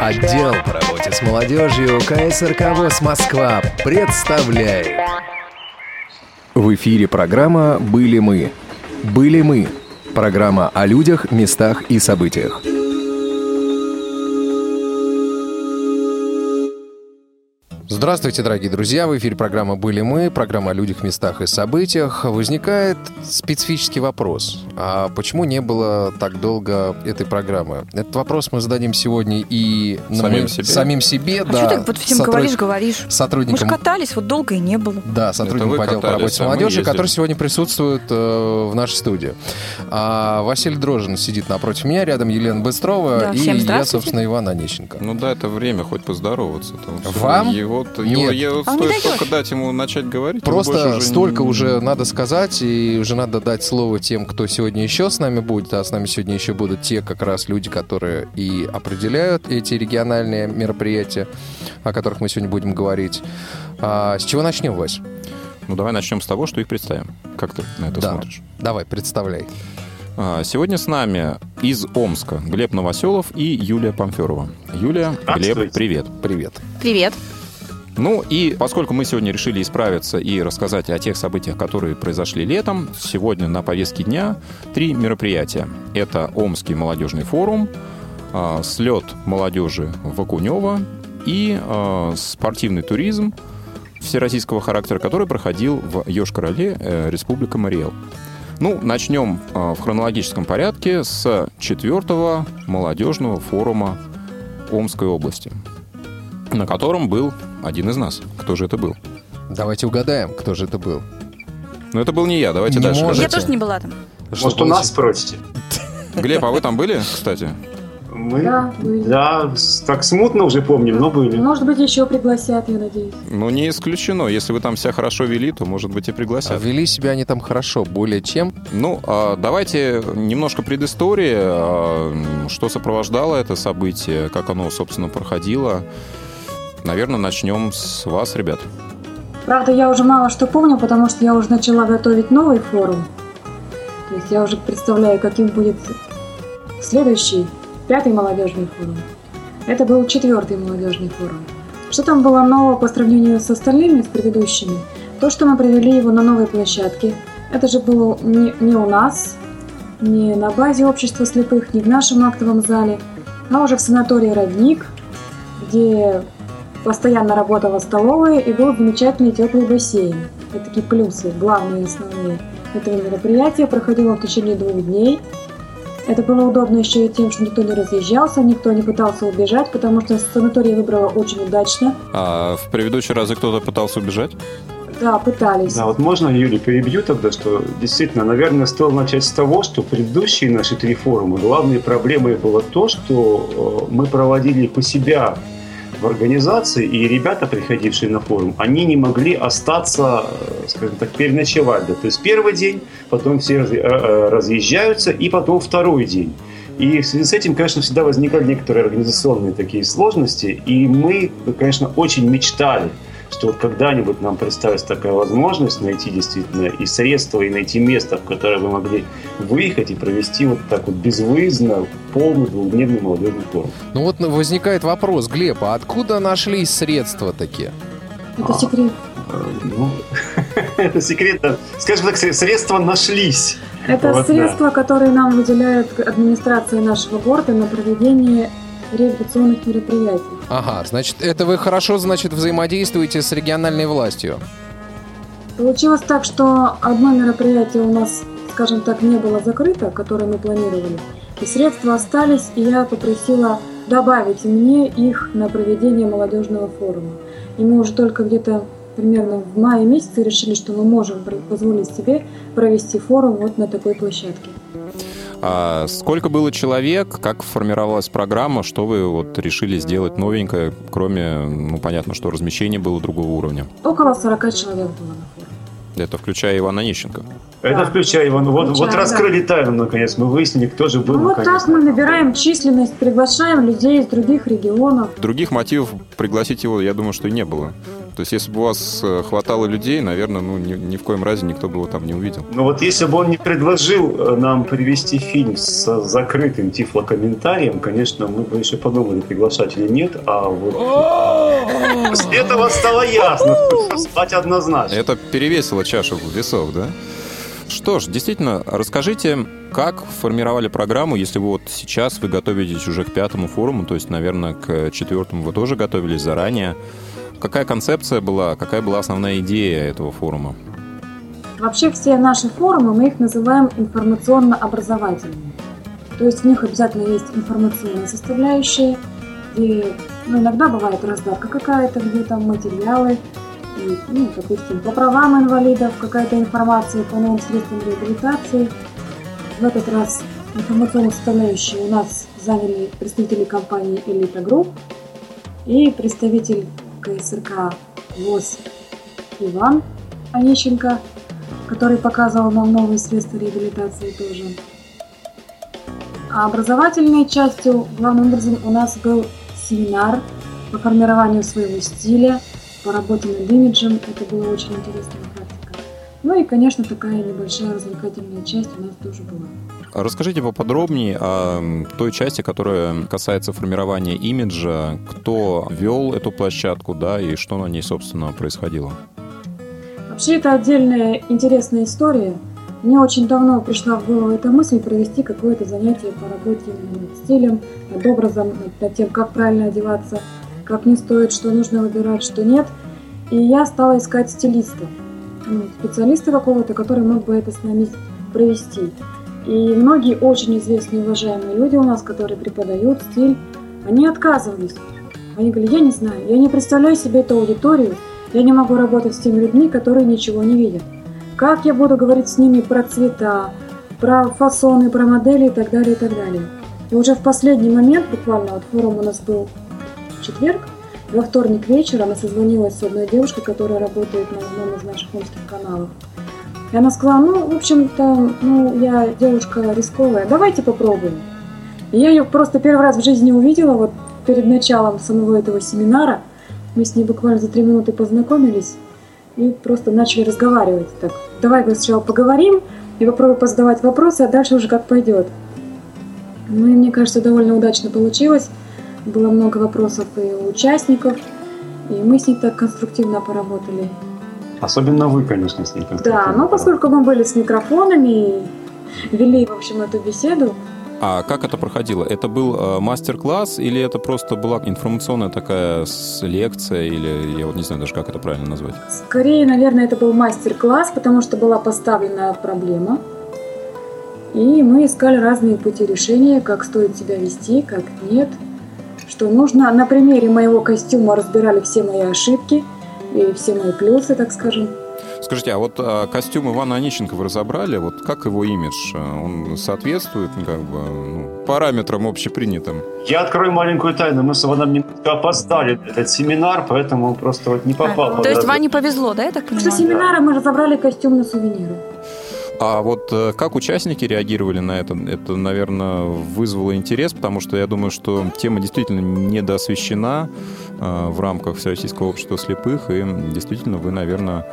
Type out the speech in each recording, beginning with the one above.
Отдел по работе с молодежью КСРК ВОЗ Москва представляет. В эфире программа «Были мы». «Были мы» – программа о людях, местах и событиях. Здравствуйте, дорогие друзья! В эфире программа «Были мы», программа о людях, местах и событиях. Возникает специфический вопрос. А почему не было так долго этой программы? Этот вопрос мы зададим сегодня и Самим мы- себе? самим себе, А да. что ты вот всем сотруд- говоришь, говоришь? Мы же Сотрудникам катались, вот долго и не было. да, сотрудник по отделу по работе с а ездили. который сегодня присутствует э, в нашей студии. А Василий Дрожин сидит напротив меня, рядом Елена Быстрова Да, и я, собственно, Иван Онищенко. Ну да, это время, хоть поздороваться. Там. Вам? Его, Нет. его, его А он не стоит только дать ему начать говорить. Просто уже столько не- уже надо сказать, и уже надо дать слово тем, кто сегодня еще с нами будет, а с нами сегодня еще будут те как раз люди, которые и определяют эти региональные мероприятия, о которых мы сегодня будем говорить. А, с чего начнем, Вась? Ну давай начнем с того, что их представим. Как ты на это Да. смотришь? Давай, представляй. А, Сегодня с нами из Омска Глеб Новоселов и Юлия Памферова. Юлия, Глеб, привет. Привет. Привет. Ну и поскольку мы сегодня решили исправиться и рассказать о тех событиях, которые произошли летом, сегодня на повестке дня три мероприятия. Это Омский молодежный форум, а, слет молодежи в Окунево и а, спортивный туризм всероссийского характера, который проходил в Йошкар-Оле, э, Республика Мариэл. Ну, начнем а, в хронологическом порядке с четвертого молодежного форума Омской области, на котором был один из нас. Кто же это был? Давайте угадаем, кто же это был. Ну, это был не я. Давайте Не дальше. может. Я Можете? тоже не была там. Может, у нас спросите? Глеб, а вы там были, кстати? Мы, Да, были. да, с- так смутно уже помним, но были. Может быть, еще пригласят, я надеюсь. Ну, не исключено. Если вы там себя хорошо вели, то, может быть, и А пригласят. Вели себя они там хорошо, более чем. Ну, а, давайте немножко предыстории. а, Что сопровождало это событие, как оно, собственно, проходило. Наверное, начнем с вас, ребят. Правда, я уже мало что помню, потому что я уже начала готовить новый форум. То есть я уже представляю, каким будет следующий, пятый молодежный форум. Это был четвертый молодежный форум. Что там было нового по сравнению с остальными, с предыдущими? То, что мы провели его на новой площадке. Это же было не, не у нас, не на базе общества слепых, не в нашем актовом зале, а уже в санатории «Родник», где постоянно работала столовая и был замечательный теплый бассейн. Это такие плюсы, главные основные этого мероприятия. Проходило в течение двух дней. Это было удобно еще и тем, что никто не разъезжался, никто не пытался убежать, потому что санаторий выбрала очень удачно. А в предыдущие разы кто-то пытался убежать? Да, пытались. Да, вот можно, Юля, перебью тогда, что действительно, наверное, стоило начать с того, что предыдущие наши три форума, главной проблемой было то, что э, мы проводили их у себя в организации, и ребята, приходившие на форум, они не могли остаться, э, скажем так, переночевать. Да. То есть первый день, потом все э, э, разъезжаются, и потом второй день. И в связи с этим, конечно, всегда возникали некоторые организационные такие сложности, и мы, конечно, очень мечтали, что вот когда-нибудь нам представится такая возможность найти действительно и средства, и найти место, в которое вы могли выехать и провести вот так вот безвыездно полный двухдневный молодежный форум. Ну вот возникает вопрос, Глеб, а откуда нашлись средства такие? Это секрет. Э, Ну, это секрет. да. Скажем так, средства нашлись. Это Вот, да. средства, которые нам выделяет администрация нашего города на проведение реабилитационных мероприятий. Ага, значит, это вы хорошо, значит, взаимодействуете с региональной властью. Получилось так, что одно мероприятие у нас, скажем так, не было закрыто, которое мы планировали, и средства остались, и я попросила добавить мне их на проведение молодежного форума. И мы уже только где-то примерно в мае месяце решили, что мы можем позволить себе провести форум вот на такой площадке. А сколько было человек? Как формировалась программа? Что вы вот решили сделать новенькое, кроме, ну, понятно, что размещение было другого уровня? Около 40 человек было на форуме. Это включая Ивана Нищенко. Это включая Иван. Вот, вот Включая, да. раскрыли тайну, наконец. Мы выяснили, кто же был. Ну вот наконец, так мы набираем численность, приглашаем людей из других регионов. Других мотивов пригласить его, я думаю, что и не было. То есть, если бы у вас э, хватало людей, наверное, ну, ни, ни в коем разе никто бы его там не увидел. Но вот если бы он не предложил э, нам привести фильм с закрытым тифлокомментарием, конечно, мы бы еще подумали, приглашать или нет, а вот после этого стало ясно, спать однозначно. Это перевесило чашу весов, да? Что ж, действительно, расскажите, как формировали программу, если вы вот сейчас вы готовитесь уже к пятому форуму, то есть, наверное, к четвертому вы тоже готовились заранее. Какая концепция была, какая была основная идея этого форума? Вообще все наши форумы, мы их называем информационно-образовательными. То есть в них обязательно есть информационная составляющая, где ну, иногда бывает раздатка какая-то, где там материалы, и, ну, допустим, по правам инвалидов какая-то информация по новым средствам реабилитации. В этот раз информационную составляющую у нас заняли представители компании «Элита Групп» и представитель КСРК ВОЗ Иван Онищенко, который показывал нам новые средства реабилитации тоже. А образовательной частью, главным образом, у нас был семинар по формированию своего стиля, по работе над имиджем. Это была очень интересная практика. Ну и, конечно, такая небольшая развлекательная часть у нас тоже была. Расскажите поподробнее о той части, которая касается формирования имиджа, кто вел эту площадку, да, и что на ней, собственно, происходило. Вообще, это отдельная интересная история. Мне очень давно пришла в голову эта мысль провести какое-то занятие по работе над стилем, над образом, над тем, как правильно одеваться, как не стоит, что нужно выбирать, что нет. И я стала искать стилиста, специалиста какого-то, который мог бы это с нами провести. И многие очень известные уважаемые люди у нас, которые преподают стиль, они отказывались. Они говорили, я не знаю, я не представляю себе эту аудиторию, я не могу работать с теми людьми, которые ничего не видят. Как я буду говорить с ними про цвета, про фасоны, про модели и так далее, и так далее. И уже в последний момент, буквально вот форум у нас был в четверг, во вторник вечером она созвонилась с одной девушкой, которая работает на одном из наших омских каналов. И она сказала, ну, в общем-то, ну, я девушка рисковая, давайте попробуем. И я ее просто первый раз в жизни увидела, вот перед началом самого этого семинара. Мы с ней буквально за три минуты познакомились и просто начали разговаривать. Так, давай сначала поговорим и попробуем позадавать вопросы, а дальше уже как пойдет. Ну и мне кажется, довольно удачно получилось. Было много вопросов и у участников, и мы с ней так конструктивно поработали. Особенно вы, конечно, с ней Да, но поскольку мы были с микрофонами и вели, в общем, эту беседу, а как это проходило? Это был э, мастер-класс или это просто была информационная такая лекция или я вот не знаю даже как это правильно назвать? Скорее, наверное, это был мастер-класс, потому что была поставлена проблема, и мы искали разные пути решения, как стоит себя вести, как нет, что нужно. На примере моего костюма разбирали все мои ошибки – и все мои плюсы, так скажем. Скажите, а вот а, костюм Ивана Онищенко вы разобрали? Вот как его имидж? Он соответствует как бы, ну, параметрам общепринятым? Я открою маленькую тайну. Мы с Иваном немного опоздали этот семинар, поэтому он просто вот не попал. А, то есть Ване повезло, да, я так понимаю? После семинара мы разобрали костюм на сувениры. А вот э, как участники реагировали на это? Это, наверное, вызвало интерес, потому что я думаю, что тема действительно недоосвещена э, в рамках Всероссийского общества слепых, и действительно вы, наверное,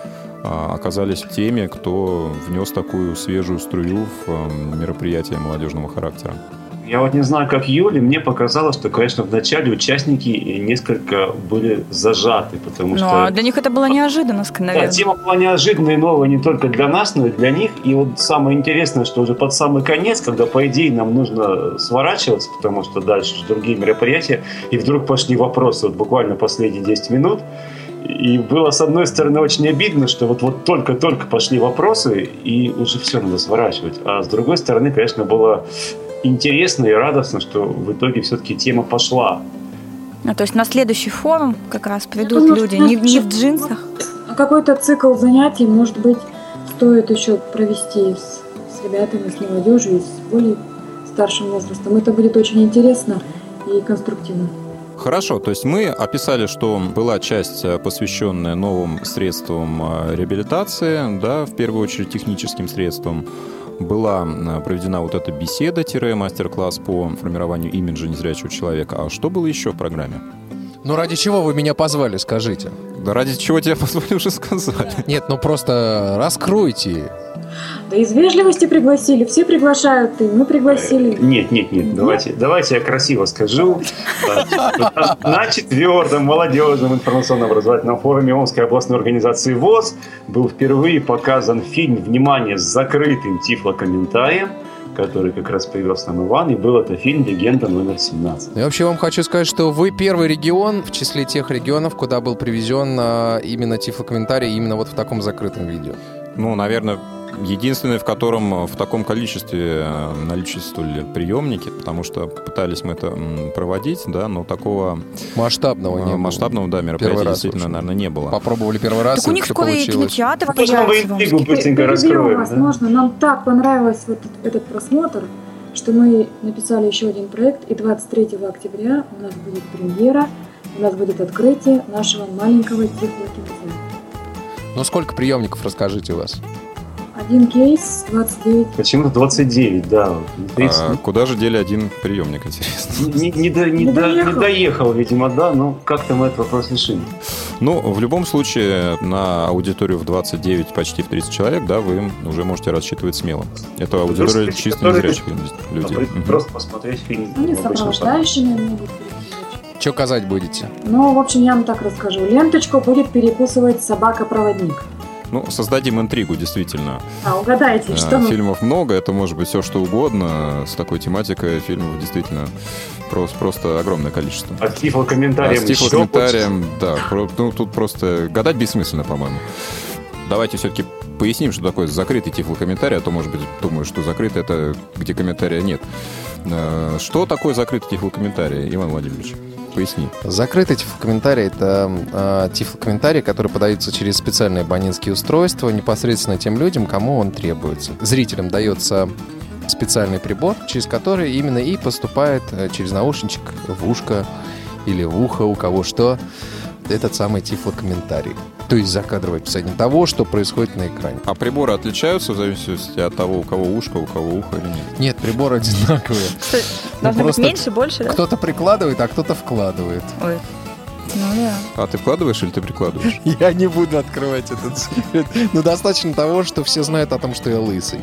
а, оказались в теме, кто внес такую свежую струю в э, мероприятие молодежного характера. Я вот не знаю, как Юли, мне показалось, что, конечно, вначале участники несколько были зажаты, потому но что... для них это было неожиданность, наверное. Да, тема была неожиданная и новая не только для нас, но и для них. И вот самое интересное, что уже под самый конец, когда, по идее, нам нужно сворачиваться, потому что дальше другие мероприятия, и вдруг пошли вопросы, вот буквально последние 10 минут, и было, с одной стороны, очень обидно, что вот, вот только-только пошли вопросы, и уже все надо сворачивать. А с другой стороны, конечно, было интересно и радостно, что в итоге все-таки тема пошла. А, то есть на следующий форум как раз придут думаю, люди не, не в джинсах? Какой-то цикл занятий, может быть, стоит еще провести с, с ребятами, с молодежью, с более старшим возрастом. Это будет очень интересно и конструктивно. Хорошо, то есть мы описали, что была часть, э, посвященная новым средствам э, реабилитации, да, в первую очередь техническим средствам была э, проведена вот эта беседа-мастер-класс по формированию имиджа незрячего человека. А что было еще в программе? Ну, ради чего вы меня позвали, скажите? Да ради чего тебе позволили уже сказать. Нет, ну просто раскройте. Да из вежливости пригласили, все приглашают, и мы пригласили. Нет, нет, нет, давайте, давайте я красиво скажу. На четвертом молодежном информационно-образовательном форуме Омской областной организации ВОЗ был впервые показан фильм «Внимание» с закрытым тифлокомментарием который как раз привез нам Иван, и был это фильм «Легенда номер 17». Я вообще вам хочу сказать, что вы первый регион в числе тех регионов, куда был привезен а, именно тифлокомментарий именно вот в таком закрытом видео. Ну, наверное, единственный, в котором э, в таком количестве э, наличествовали приемники, потому что пытались мы это проводить, да, но такого масштабного не масштабного, было. да, мероприятия раз, действительно, наверное, не было. Попробовали первый раз. Так у них скоро и кинотеатр быстренько раскроем. Вас, можно. Нам так понравился вот этот просмотр, что мы написали еще один проект, и 23 октября у нас будет премьера, у нас будет открытие нашего маленького тифлокинотеатра. Ну, сколько приемников, расскажите у вас? Один кейс, 29. Почему-то 29, да. 30. А куда же дели один приемник, интересно? Не, не, до, не, не, до, доехал. не доехал, видимо, да, но как-то мы этот вопрос решили. Ну, в любом случае, на аудиторию в 29, почти в 30 человек, да, вы уже можете рассчитывать смело. Это аудитория просто, чисто незрячих людей. Просто посмотреть фильм. Они сопровождающими могут Что казать будете? Ну, в общем, я вам так расскажу. Ленточку будет перекусывать собака-проводник. Ну, создадим интригу, действительно. А, угадайте, а, что Фильмов много, это может быть все что угодно. С такой тематикой фильмов действительно просто, просто огромное количество. А с тифлокомментарием а с тифлокомментарием, да. ну, тут просто гадать бессмысленно, по-моему. Давайте все-таки поясним, что такое закрытый тифлокомментарий, а то, может быть, думаю, что закрытый — это где комментария нет. А, что такое закрытый тифлокомментарий, Иван Владимирович? Поясни. Закрытый тифлокомментарий – это э, тифлокомментарий, который подается через специальные абонентские устройства непосредственно тем людям, кому он требуется. Зрителям дается специальный прибор, через который именно и поступает э, через наушничек в ушко или в ухо, у кого что, этот самый тифлокомментарий. То есть закадровое описание того, что происходит на экране. А приборы отличаются в зависимости от того, у кого ушко, у кого ухо или нет? Нет, приборы одинаковые. Должно быть меньше, больше, да? Кто-то прикладывает, а кто-то вкладывает. Ой. Ну да. А ты вкладываешь или ты прикладываешь? Я не буду открывать этот секрет. Ну, достаточно того, что все знают о том, что я лысый.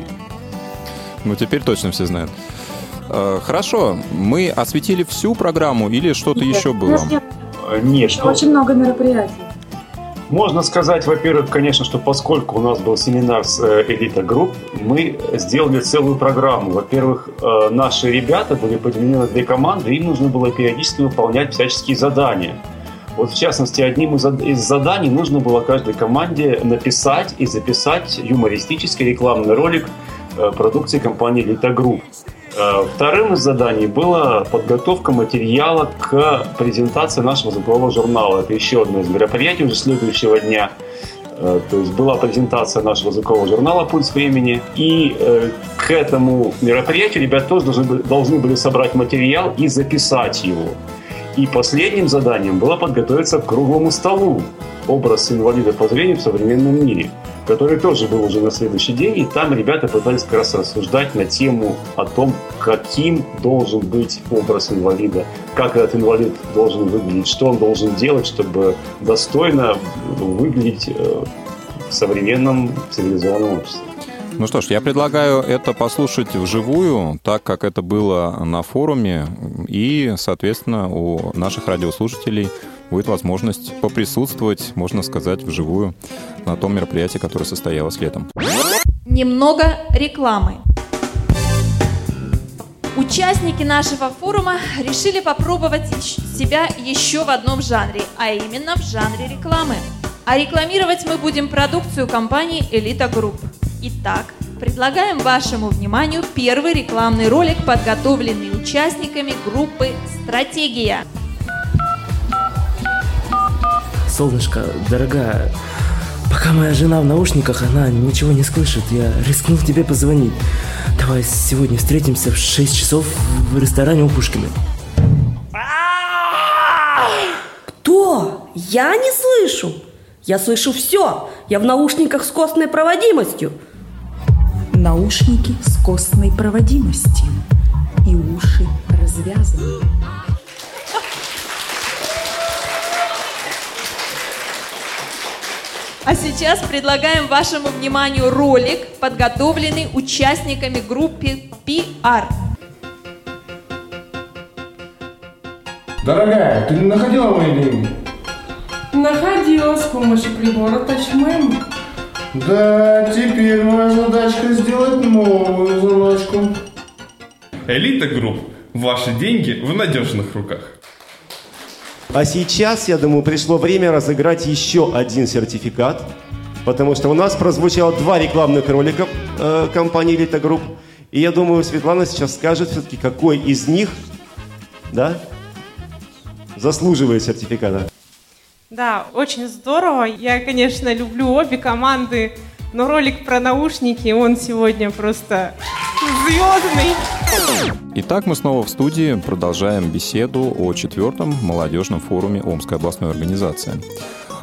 Ну, теперь точно все знают. А, хорошо, мы осветили всю программу или что-то еще было? Нет. Очень много мероприятий. Можно сказать, во-первых, конечно, что поскольку у нас был семинар с Элита Групп, мы сделали целую программу. Во-первых, э, наши ребята были поделены на две команды, им нужно было периодически выполнять всяческие задания. Вот в частности, одним из заданий нужно было каждой команде написать и записать юмористический рекламный ролик э, продукции компании Элита Групп. Э, вторым из заданий была подготовка материала к презентации нашего звукового журнала. Это еще одно из мероприятий уже следующего дня. Э, то есть была презентация нашего звукового журнала «Пульс времени». И э, к этому мероприятию ребята тоже должны, должны были собрать материал и записать его. И последним заданием было подготовиться к круглому столу «Образ инвалида по зрению в современном мире» который тоже был уже на следующий день, и там ребята пытались как раз рассуждать на тему о том, каким должен быть образ инвалида, как этот инвалид должен выглядеть, что он должен делать, чтобы достойно выглядеть э, в современном цивилизованном обществе. Ну что ж, я предлагаю это послушать вживую, так как это было на форуме, и, соответственно, у наших радиослушателей будет возможность поприсутствовать, можно сказать, вживую на том мероприятии, которое состоялось летом. Немного рекламы. Участники нашего форума решили попробовать себя еще в одном жанре, а именно в жанре рекламы. А рекламировать мы будем продукцию компании Элита Групп. Итак, предлагаем вашему вниманию первый рекламный ролик, подготовленный участниками группы «Стратегия». Солнышко, дорогая, пока моя жена в наушниках, она ничего не слышит. Я рискнул тебе позвонить. Давай сегодня встретимся в 6 часов в ресторане у Пушкина. Кто? Я не слышу. Я слышу все. Я в наушниках с костной проводимостью. Наушники с костной проводимостью. И уши развязаны. А сейчас предлагаем вашему вниманию ролик, подготовленный участниками группы PR. Дорогая, ты не находила мои деньги? Находила с помощью прибора TouchMemo. Да, теперь моя задачка сделать новую заначку. Элита Групп. Ваши деньги в надежных руках. А сейчас, я думаю, пришло время разыграть еще один сертификат, потому что у нас прозвучало два рекламных ролика э, компании Элита Групп, и я думаю, Светлана сейчас скажет все-таки, какой из них, да, заслуживает сертификата. Да, очень здорово. Я, конечно, люблю обе команды, но ролик про наушники, он сегодня просто звездный. Итак, мы снова в студии продолжаем беседу о четвертом молодежном форуме Омской областной организации.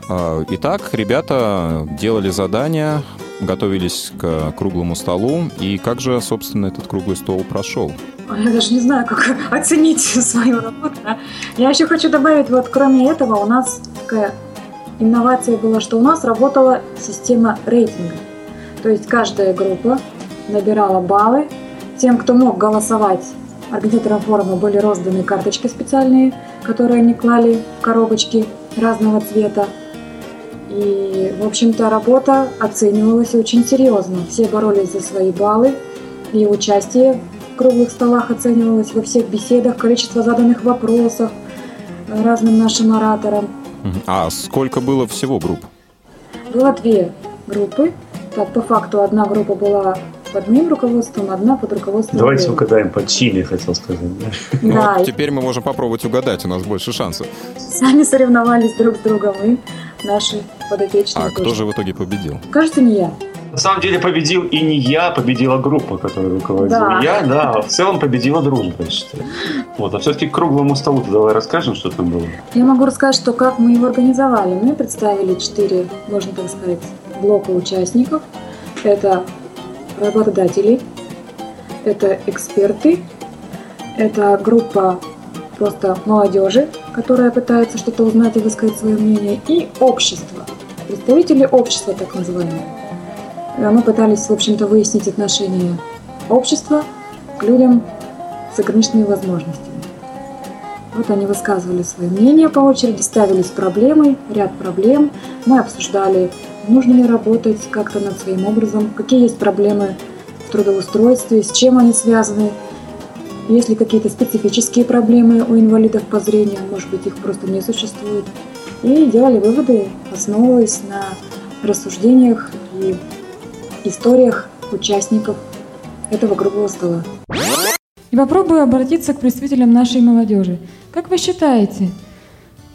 А, итак, ребята делали задания, готовились к круглому столу. И как же, собственно, этот круглый стол прошел? Я даже не знаю, как оценить свою работу. Да? Я еще хочу добавить, вот кроме этого, у нас такая инновация была, что у нас работала система рейтинга. То есть каждая группа набирала баллы. Тем, кто мог голосовать, организаторам форума были розданы карточки специальные, которые они клали в коробочки разного цвета. И, в общем-то, работа оценивалась очень серьезно. Все боролись за свои баллы, и участие в круглых столах оценивалось во всех беседах, количество заданных вопросов разным нашим ораторам. А сколько было всего групп? Было две группы. Так, по факту одна группа была под моим руководством, одна под руководством Давайте Дэна. угадаем под чьими, хотел сказать. Да, Ну, теперь мы можем попробовать угадать, у нас больше шансов. сами соревновались друг с другом, и наши подопечные А тоже. кто же в итоге победил? Кажется, не я. На самом деле победил и не я, победила группа, которая руководила. Да. Я, да, а в целом победила дружба, я считаю. Вот, а все-таки к круглому столу давай расскажем, что там было. Я могу рассказать, что как мы его организовали. Мы представили четыре, можно так сказать, блока участников. Это работодатели, это эксперты, это группа просто молодежи, которая пытается что-то узнать и высказать свое мнение, и общество, представители общества так называемые. И Мы пытались, в общем-то, выяснить отношение общества к людям с ограниченными возможностями. Вот они высказывали свое мнение по очереди, ставились проблемы, ряд проблем. Мы обсуждали, нужно ли работать как-то над своим образом, какие есть проблемы в трудоустройстве, с чем они связаны, есть ли какие-то специфические проблемы у инвалидов по зрению, может быть, их просто не существует. И делали выводы, основываясь на рассуждениях и историях участников этого круглого стола. И попробую обратиться к представителям нашей молодежи. Как вы считаете,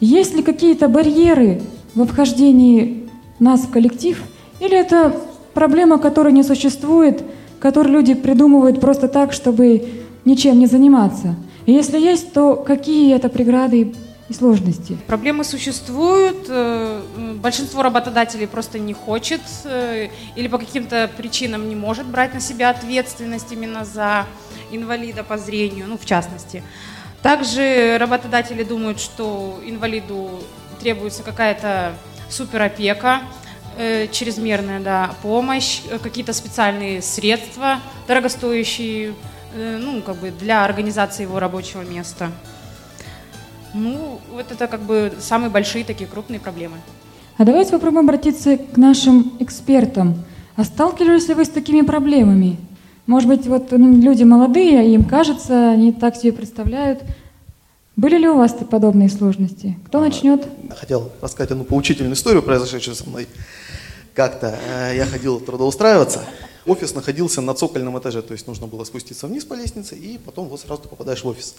есть ли какие-то барьеры в вхождении нас в коллектив? Или это проблема, которой не существует, которую люди придумывают просто так, чтобы ничем не заниматься? И если есть, то какие это преграды и сложности? Проблемы существуют, э, большинство работодателей просто не хочет э, или по каким-то причинам не может брать на себя ответственность именно за инвалида по зрению, ну, в частности. Также работодатели думают, что инвалиду требуется какая-то суперопека, э, чрезмерная да, помощь, какие-то специальные средства дорогостоящие, ну, как бы для организации его рабочего места. Ну, вот это как бы самые большие такие крупные проблемы. А давайте попробуем обратиться к нашим экспертам. А сталкивались ли вы с такими проблемами? Может быть, вот м, люди молодые, им кажется, они так себе представляют. Были ли у вас подобные сложности? Кто начнет? Хотел рассказать одну поучительную историю, произошедшую со мной. Как-то э, я ходил трудоустраиваться. Офис находился на цокольном этаже, то есть нужно было спуститься вниз по лестнице, и потом вот сразу ты попадаешь в офис.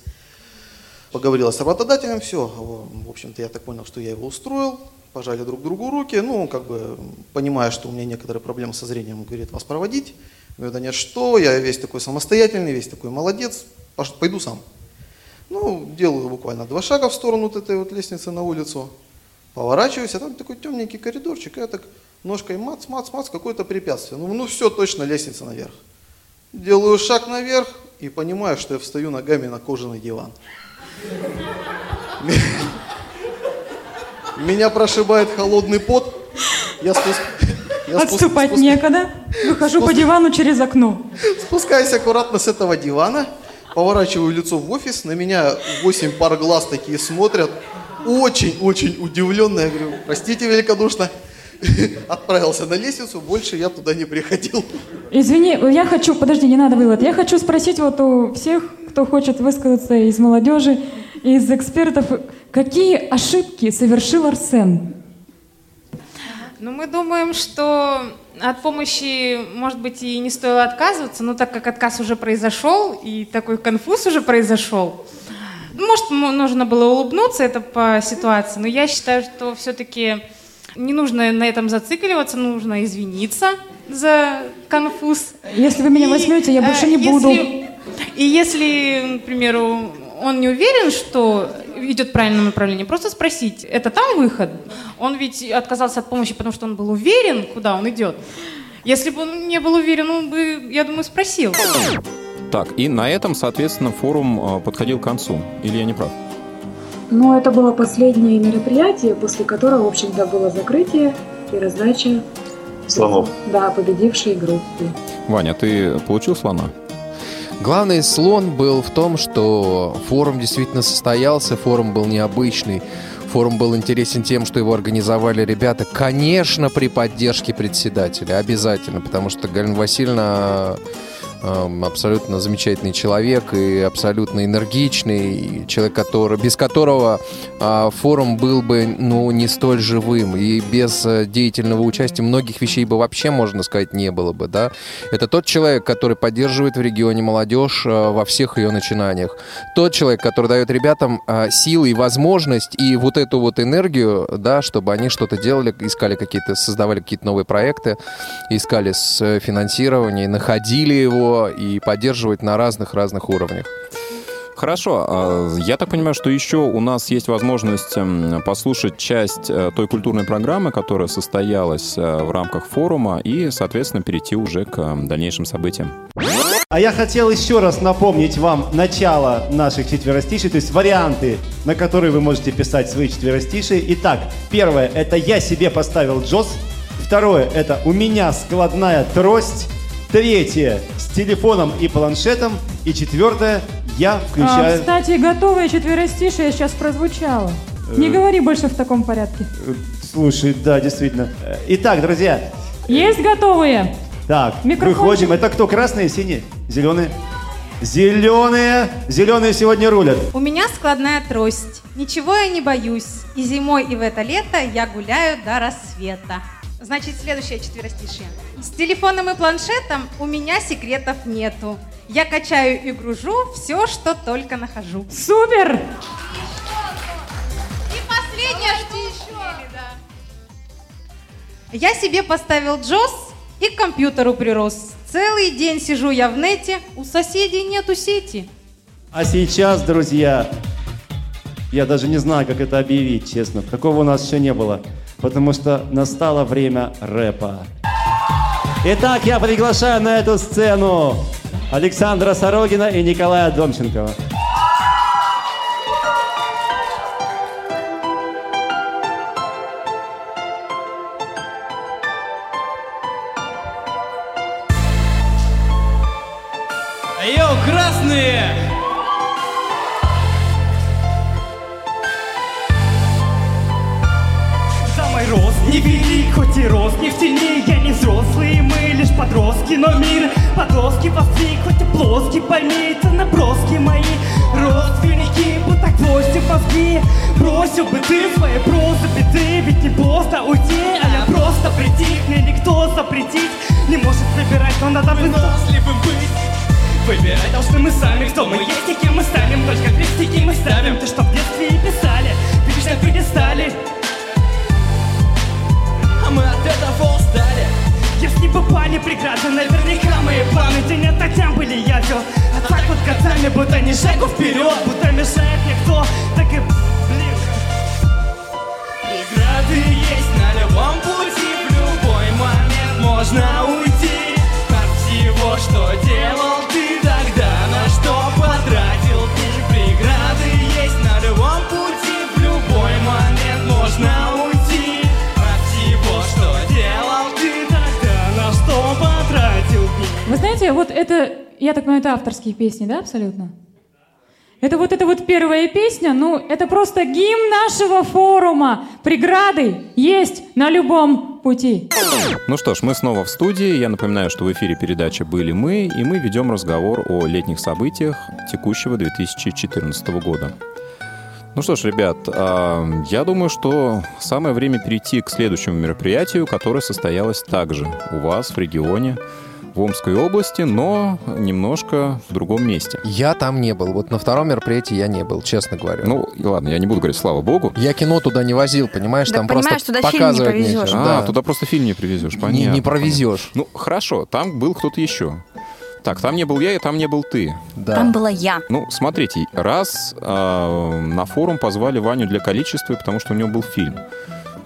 Поговорила с работодателем, все, в общем-то, я так понял, что я его устроил, пожали друг другу руки, ну, как бы, понимая, что у меня некоторые проблемы со зрением, говорит, вас проводить? Говорю, да нет, что, я весь такой самостоятельный, весь такой молодец, пойду сам. Ну, делаю буквально два шага в сторону вот этой вот лестницы на улицу, поворачиваюсь, а там такой темненький коридорчик, я так ножкой мац, мац, мац, какое-то препятствие. Ну, ну все, точно лестница наверх. Делаю шаг наверх и понимаю, что я встаю ногами на кожаный диван. Меня прошибает холодный пот. Я спуск... я спуск- Отступать спуск- некогда. Выхожу по дивану через окно. Спускаюсь аккуратно с этого дивана, поворачиваю лицо в офис, на меня 8 пар глаз такие смотрят, очень-очень удивленно. Я говорю, простите великодушно, отправился на лестницу, больше я туда не приходил. Извини, я хочу, подожди, не надо вывод. Я хочу спросить вот у всех, кто хочет высказаться из молодежи, из экспертов, какие ошибки совершил Арсен? Ну, мы думаем, что от помощи, может быть, и не стоило отказываться, но так как отказ уже произошел, и такой конфуз уже произошел, может, нужно было улыбнуться, это по ситуации, но я считаю, что все-таки не нужно на этом зацикливаться, нужно извиниться за конфуз. Если вы меня возьмете, я больше э, не буду. если- И если, к примеру, он не уверен, что идет в правильном направлении, просто спросить, это там выход? Он ведь отказался от помощи, потому что он был уверен, куда он идет. Если бы он не был уверен, он бы, я думаю, спросил. Так, и на этом, соответственно, форум э, подходил к концу. Или я не прав? Но это было последнее мероприятие, после которого, в общем-то, было закрытие и раздача Слонов. да, победившей группы. Ваня, ты получил слона? Главный слон был в том, что форум действительно состоялся, форум был необычный, форум был интересен тем, что его организовали ребята, конечно, при поддержке председателя, обязательно, потому что Галина Васильевна абсолютно замечательный человек и абсолютно энергичный, человек, который, без которого а, форум был бы ну, не столь живым, и без э, деятельного участия многих вещей бы вообще, можно сказать, не было бы. Да? Это тот человек, который поддерживает в регионе молодежь э, во всех ее начинаниях. Тот человек, который дает ребятам э, силы и возможность, и вот эту вот энергию, да, чтобы они что-то делали, искали какие-то, создавали какие-то новые проекты, искали с э, финансирование, находили его и поддерживать на разных-разных уровнях. Хорошо. а, Я так понимаю, что еще у нас есть возможность м, послушать часть э, той культурной программы, которая состоялась э, в рамках форума, и, соответственно, перейти уже к э, дальнейшим событиям. А я хотел еще раз напомнить вам начало наших четверостишей, то есть варианты, на которые вы можете писать свои четверостишие. Итак, первое – это «Я себе поставил джоз». Второе – это «У меня складная трость». Третье – с телефоном и планшетом. И четвертое – я А, включаю... кстати, готовое четверостишее сейчас прозвучало. Не Э. говори больше в таком порядке. Э, Слушай, да, действительно. Э, Итак, друзья, Есть готовые? так, Микрофончик. выходим. Это кто, красные, синие, зеленые? Зеленые, зеленые сегодня рулят. У меня складная трость. Ничего я не боюсь. И зимой, и в это лето я гуляю до рассвета. Значит, следующее четверостишее. С телефоном и планшетом у меня секретов нету. Я качаю и гружу все, что только нахожу. Супер! И последнее, что еще. Я себе поставил джоз и к компьютеру прирос. Целый день сижу я в нете, у соседей нету сети. А сейчас, друзья, я даже не знаю, как это объявить, честно. Такого у нас еще не было. Потому что настало время рэпа. Итак, я приглашаю на эту сцену Александра Сорогина и Николая Домченкова. Песни, да, абсолютно? Это вот эта вот первая песня, ну, это просто гимн нашего форума. Преграды есть на любом пути. Ну что ж, мы снова в студии. Я напоминаю, что в эфире передача «Были мы», и мы ведем разговор о летних событиях текущего 2014 года. Ну что ж, ребят, а, я думаю, что самое время перейти к следующему мероприятию, которое состоялось также у вас в регионе в Омской области, но немножко в другом месте. Я там не был. Вот на втором мероприятии я не был, честно говоря. Ну, и ладно, я не буду говорить, слава богу. Я кино туда не возил, понимаешь? Да там понимаешь, просто туда фильм не повезешь. нечего. А, Да. туда просто фильм не привезешь, Не, понятно. не провезешь. Ну, хорошо, там был кто-то еще. Так, там не был я, и там не был ты. Там была я. Ну, смотрите, раз э, на форум позвали Ваню для количества, потому что у него был фильм.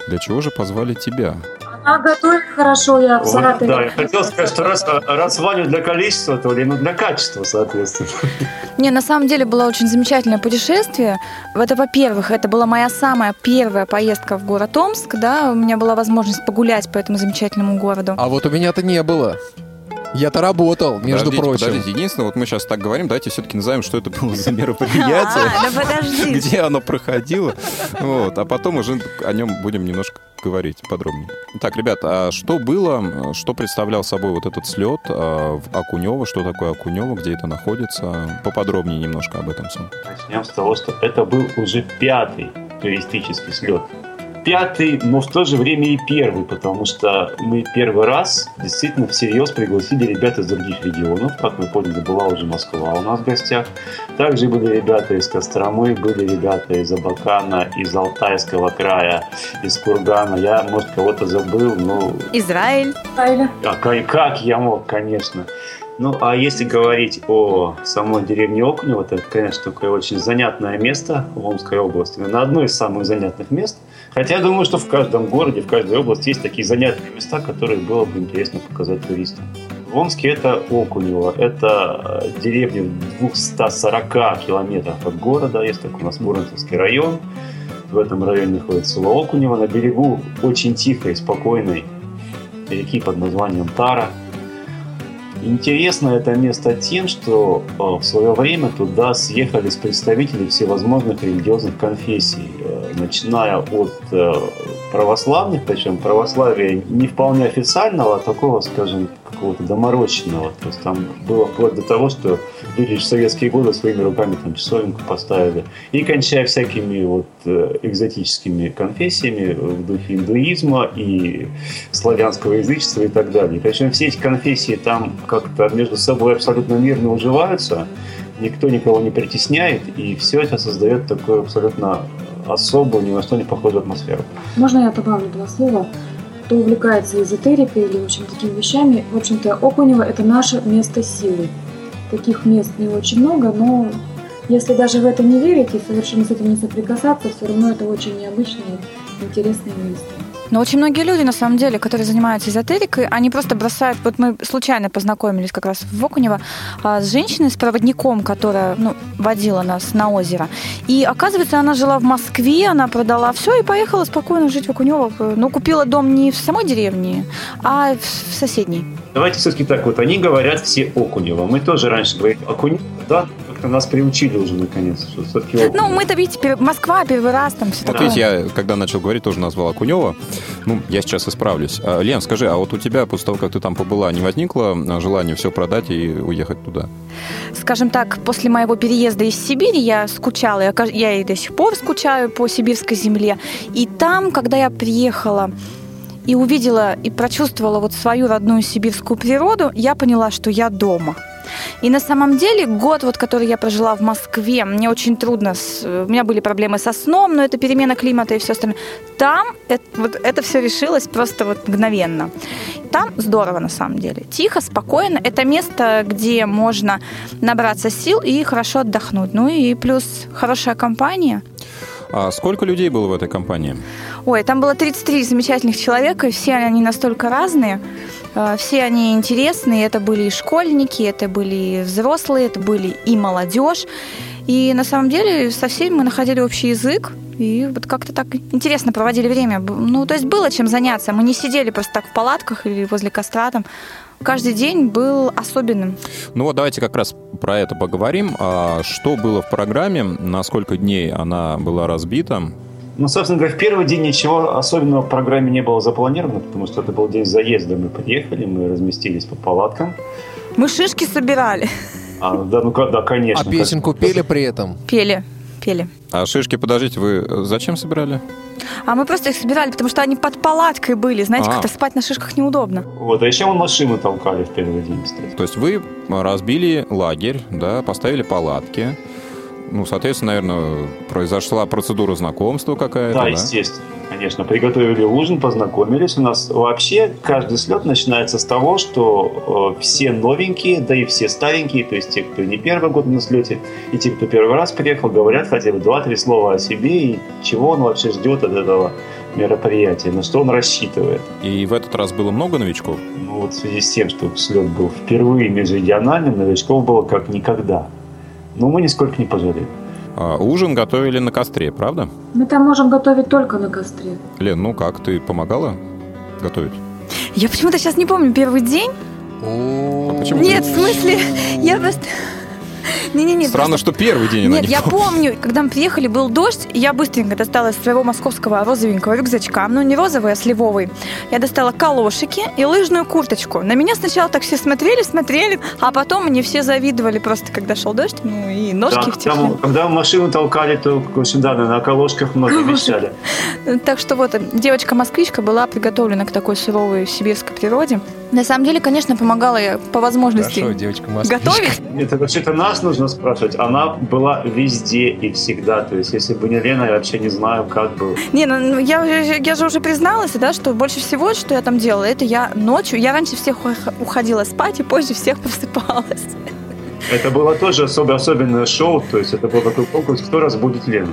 Для чего же позвали тебя? Она готовит хорошо, я в Вот, да, я хотел сказать, что раз, раз Ваню для количества, то Лену для качества, соответственно. Не, на самом деле было очень замечательное путешествие. Это, во-первых, это была моя самая первая поездка в город Омск, да, у меня была возможность погулять по этому замечательному городу. А вот у меня-то не было. Я-то работал, между Подождите, прочим. Подождите, единственное, вот мы сейчас так говорим, давайте все-таки назовем, что это было за мероприятие, А, да подожди. где оно проходило, вот, а потом уже о нем будем немножко говорить подробнее. Так, ребят, а что было, что представлял собой вот этот слет а, в Окунево, что такое Окунево, где это находится? Поподробнее немножко об этом всем. Начнем с того, что это был уже пятый туристический слет. Пятый, но в то же время и первый, потому что мы первый раз действительно всерьез пригласили ребят из других регионов. Как мы поняли, была уже Москва у нас в гостях. Также были ребята из Костромы, были ребята из Абакана, из Алтайского края, из Кургана. Я, может, кого-то забыл, но Израиль. а как, как я мог, конечно. Ну, а если говорить о самой деревне Окунево, это, конечно, такое очень занятное место в Омской области. На одно из самых занятных мест. Хотя я думаю, что в каждом городе, в каждой области есть такие занятные места, которые было бы интересно показать туристам. В Омске это Окунево. Это э, деревня в 240 километрах от города. Есть такой у нас Муромцевский район. В этом районе находится село Окунево. На берегу очень тихой, спокойной реки под названием Тара. Интересно это место тем, что э, в свое время туда съехались представители всевозможных религиозных конфессий, э, начиная от э, православных, причем православия не вполне официального, а такого, скажем, какого-то доморощенного. То есть там было вплоть до того, что люди в советские годы своими руками там часовенку поставили. И кончая всякими вот э, экзотическими конфессиями в духе индуизма и славянского язычества и так далее. Причем все эти конфессии там как-то между собой абсолютно мирно уживаются, никто никого не притесняет, и все это создает такую абсолютно особую, ни на что не похожую атмосферу. Можно я добавлю два слова? Кто увлекается эзотерикой или, общем, такими вещами, в общем-то, Окунево – это наше место силы. Таких мест не очень много, но если даже в это не верить и совершенно с этим не соприкасаться, все равно это очень необычное, интересное место. Но очень многие люди, на самом деле, которые занимаются эзотерикой, они просто бросают... Вот мы случайно познакомились как раз в Окунево а, с женщиной, с проводником, которая ну, водила нас на озеро. И оказывается, она жила в Москве, она продала все и поехала спокойно жить в Окунево. Ну, купила дом не в самой деревне, а в соседней. Давайте все-таки так вот, они говорят все Окунево. Мы тоже раньше говорили Окунево, да, как-то нас приучили уже наконец, что все-таки Окунево. Ну, мы-то, видите, Москва первый раз, там все Вот такое. видите, я, когда начал говорить, тоже назвал Окунева. Ну, я сейчас исправлюсь. А, Лен, скажи, а вот у тебя после того, как ты там побыла, не возникло а, желания все продать и уехать туда? скажем так, после моего переезда из Сибири я скучала, я, я и до сих пор скучаю по сибирской земле. И там, когда я приехала и увидела и прочувствовала вот свою родную сибирскую природу, я поняла, что я дома. И на самом деле год, вот, который я прожила в Москве, мне очень трудно, с- у меня были проблемы со сном, но это перемена климата и все остальное. Там это, вот, это все решилось просто вот мгновенно. Там здорово на самом деле. Тихо, спокойно. Это место, где можно набраться сил и хорошо отдохнуть. Ну и плюс хорошая компания. А сколько людей было в этой компании? Ой, там было 33 замечательных человека, и все они настолько разные. Э, Все они интересные. Это были и школьники, это были и взрослые, это были и молодежь. И на самом деле со всеми мы находили общий язык, и вот как-то так интересно проводили время. Ну, то есть было чем заняться. Мы не сидели просто так в палатках или возле костра там. Каждый день был особенным. Ну вот давайте как раз про это поговорим. А что было в программе, на сколько дней она была разбита? Ну, собственно говоря, в первый день ничего особенного в программе не было запланировано, потому что это был день заезда. Мы приехали, мы разместились по палаткам. Мы шишки собирали. А, да, ну да, конечно. А песенку пели при этом? Пели, пели. А шишки, подождите, вы зачем собирали? А мы просто их собирали, потому что они под палаткой были. Знаете, А. как-то спать на шишках неудобно. Вот, а еще мы машину толкали в первый день, кстати. То есть вы разбили лагерь, да, поставили палатки. Ну, соответственно, наверное, произошла процедура знакомства какая-то, Да, да? естественно, конечно. Приготовили ужин, познакомились. У нас вообще каждый слет начинается с того, что э, все новенькие, да и все старенькие, то есть те, кто не первый год на слете, и те, кто первый раз приехал, говорят хотя бы два-три слова о себе и чего он вообще ждет от этого мероприятия, на что он рассчитывает. И в этот раз было много новичков? Ну вот в связи с тем, что слет был впервые межрегиональным, новичков было как никогда. Но мы нисколько не пожалели. А, ужин готовили на костре, правда? Мы там можем готовить только на костре. Лен, ну как, ты помогала готовить? Я почему-то сейчас не помню первый день. А почему? Нет, в смысле, я просто... Не-не-не. Странно, что первый день она Нет, не я помнит. помню, когда мы приехали, был дождь, и я быстренько достала из своего московского розовенького рюкзачка, ну не розовый, а сливовый. Я достала калошики и лыжную курточку. На меня сначала так все смотрели, смотрели, а потом мне все завидовали просто, когда шел дождь, ну и ножки Да, в когда, тепле. мы- когда машину толкали, то очень да, на околошках многие вещали. Так что вот, девочка-москвичка была приготовлена к такой суровой сибирской природе. На самом деле, конечно, помогала я по возможности Хорошо, девочка готовить. Это вообще-то нас нужно спрашивать. Она была везде и всегда. То есть, если бы не Лена, я вообще не знаю, как было. Не, ну ну, я, я же уже призналась, да, что больше всего, что я там делала, это я ночью, я раньше всех ух- уходила спать и позже всех просыпалась. Это было тоже особо, особенное шоу. То есть, это был такой конкурс, кто разбудит Лену.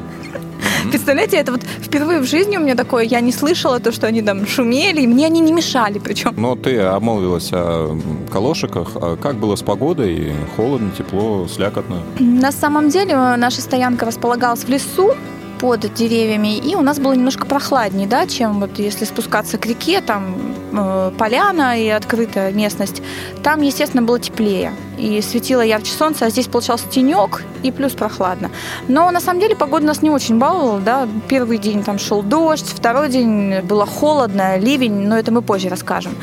Представляете, это вот впервые в жизни у меня такое, я не слышала то, что они там шумели, и мне они не мешали причем. Но ты обмолвилась о калошиках. А как было с погодой? Холодно, тепло, слякотно? На самом деле э, наша стоянка располагалась в лесу, под деревьями, и у нас было немножко прохладнее, да, чем вот если спускаться к реке, там э, поляна и открытая местность, там, естественно, было теплее, и светило ярче солнце, а здесь получался тенек и плюс прохладно. Но на самом деле погода нас не очень баловала, да, первый день там шел дождь, второй день было холодно, ливень, но это мы позже расскажем.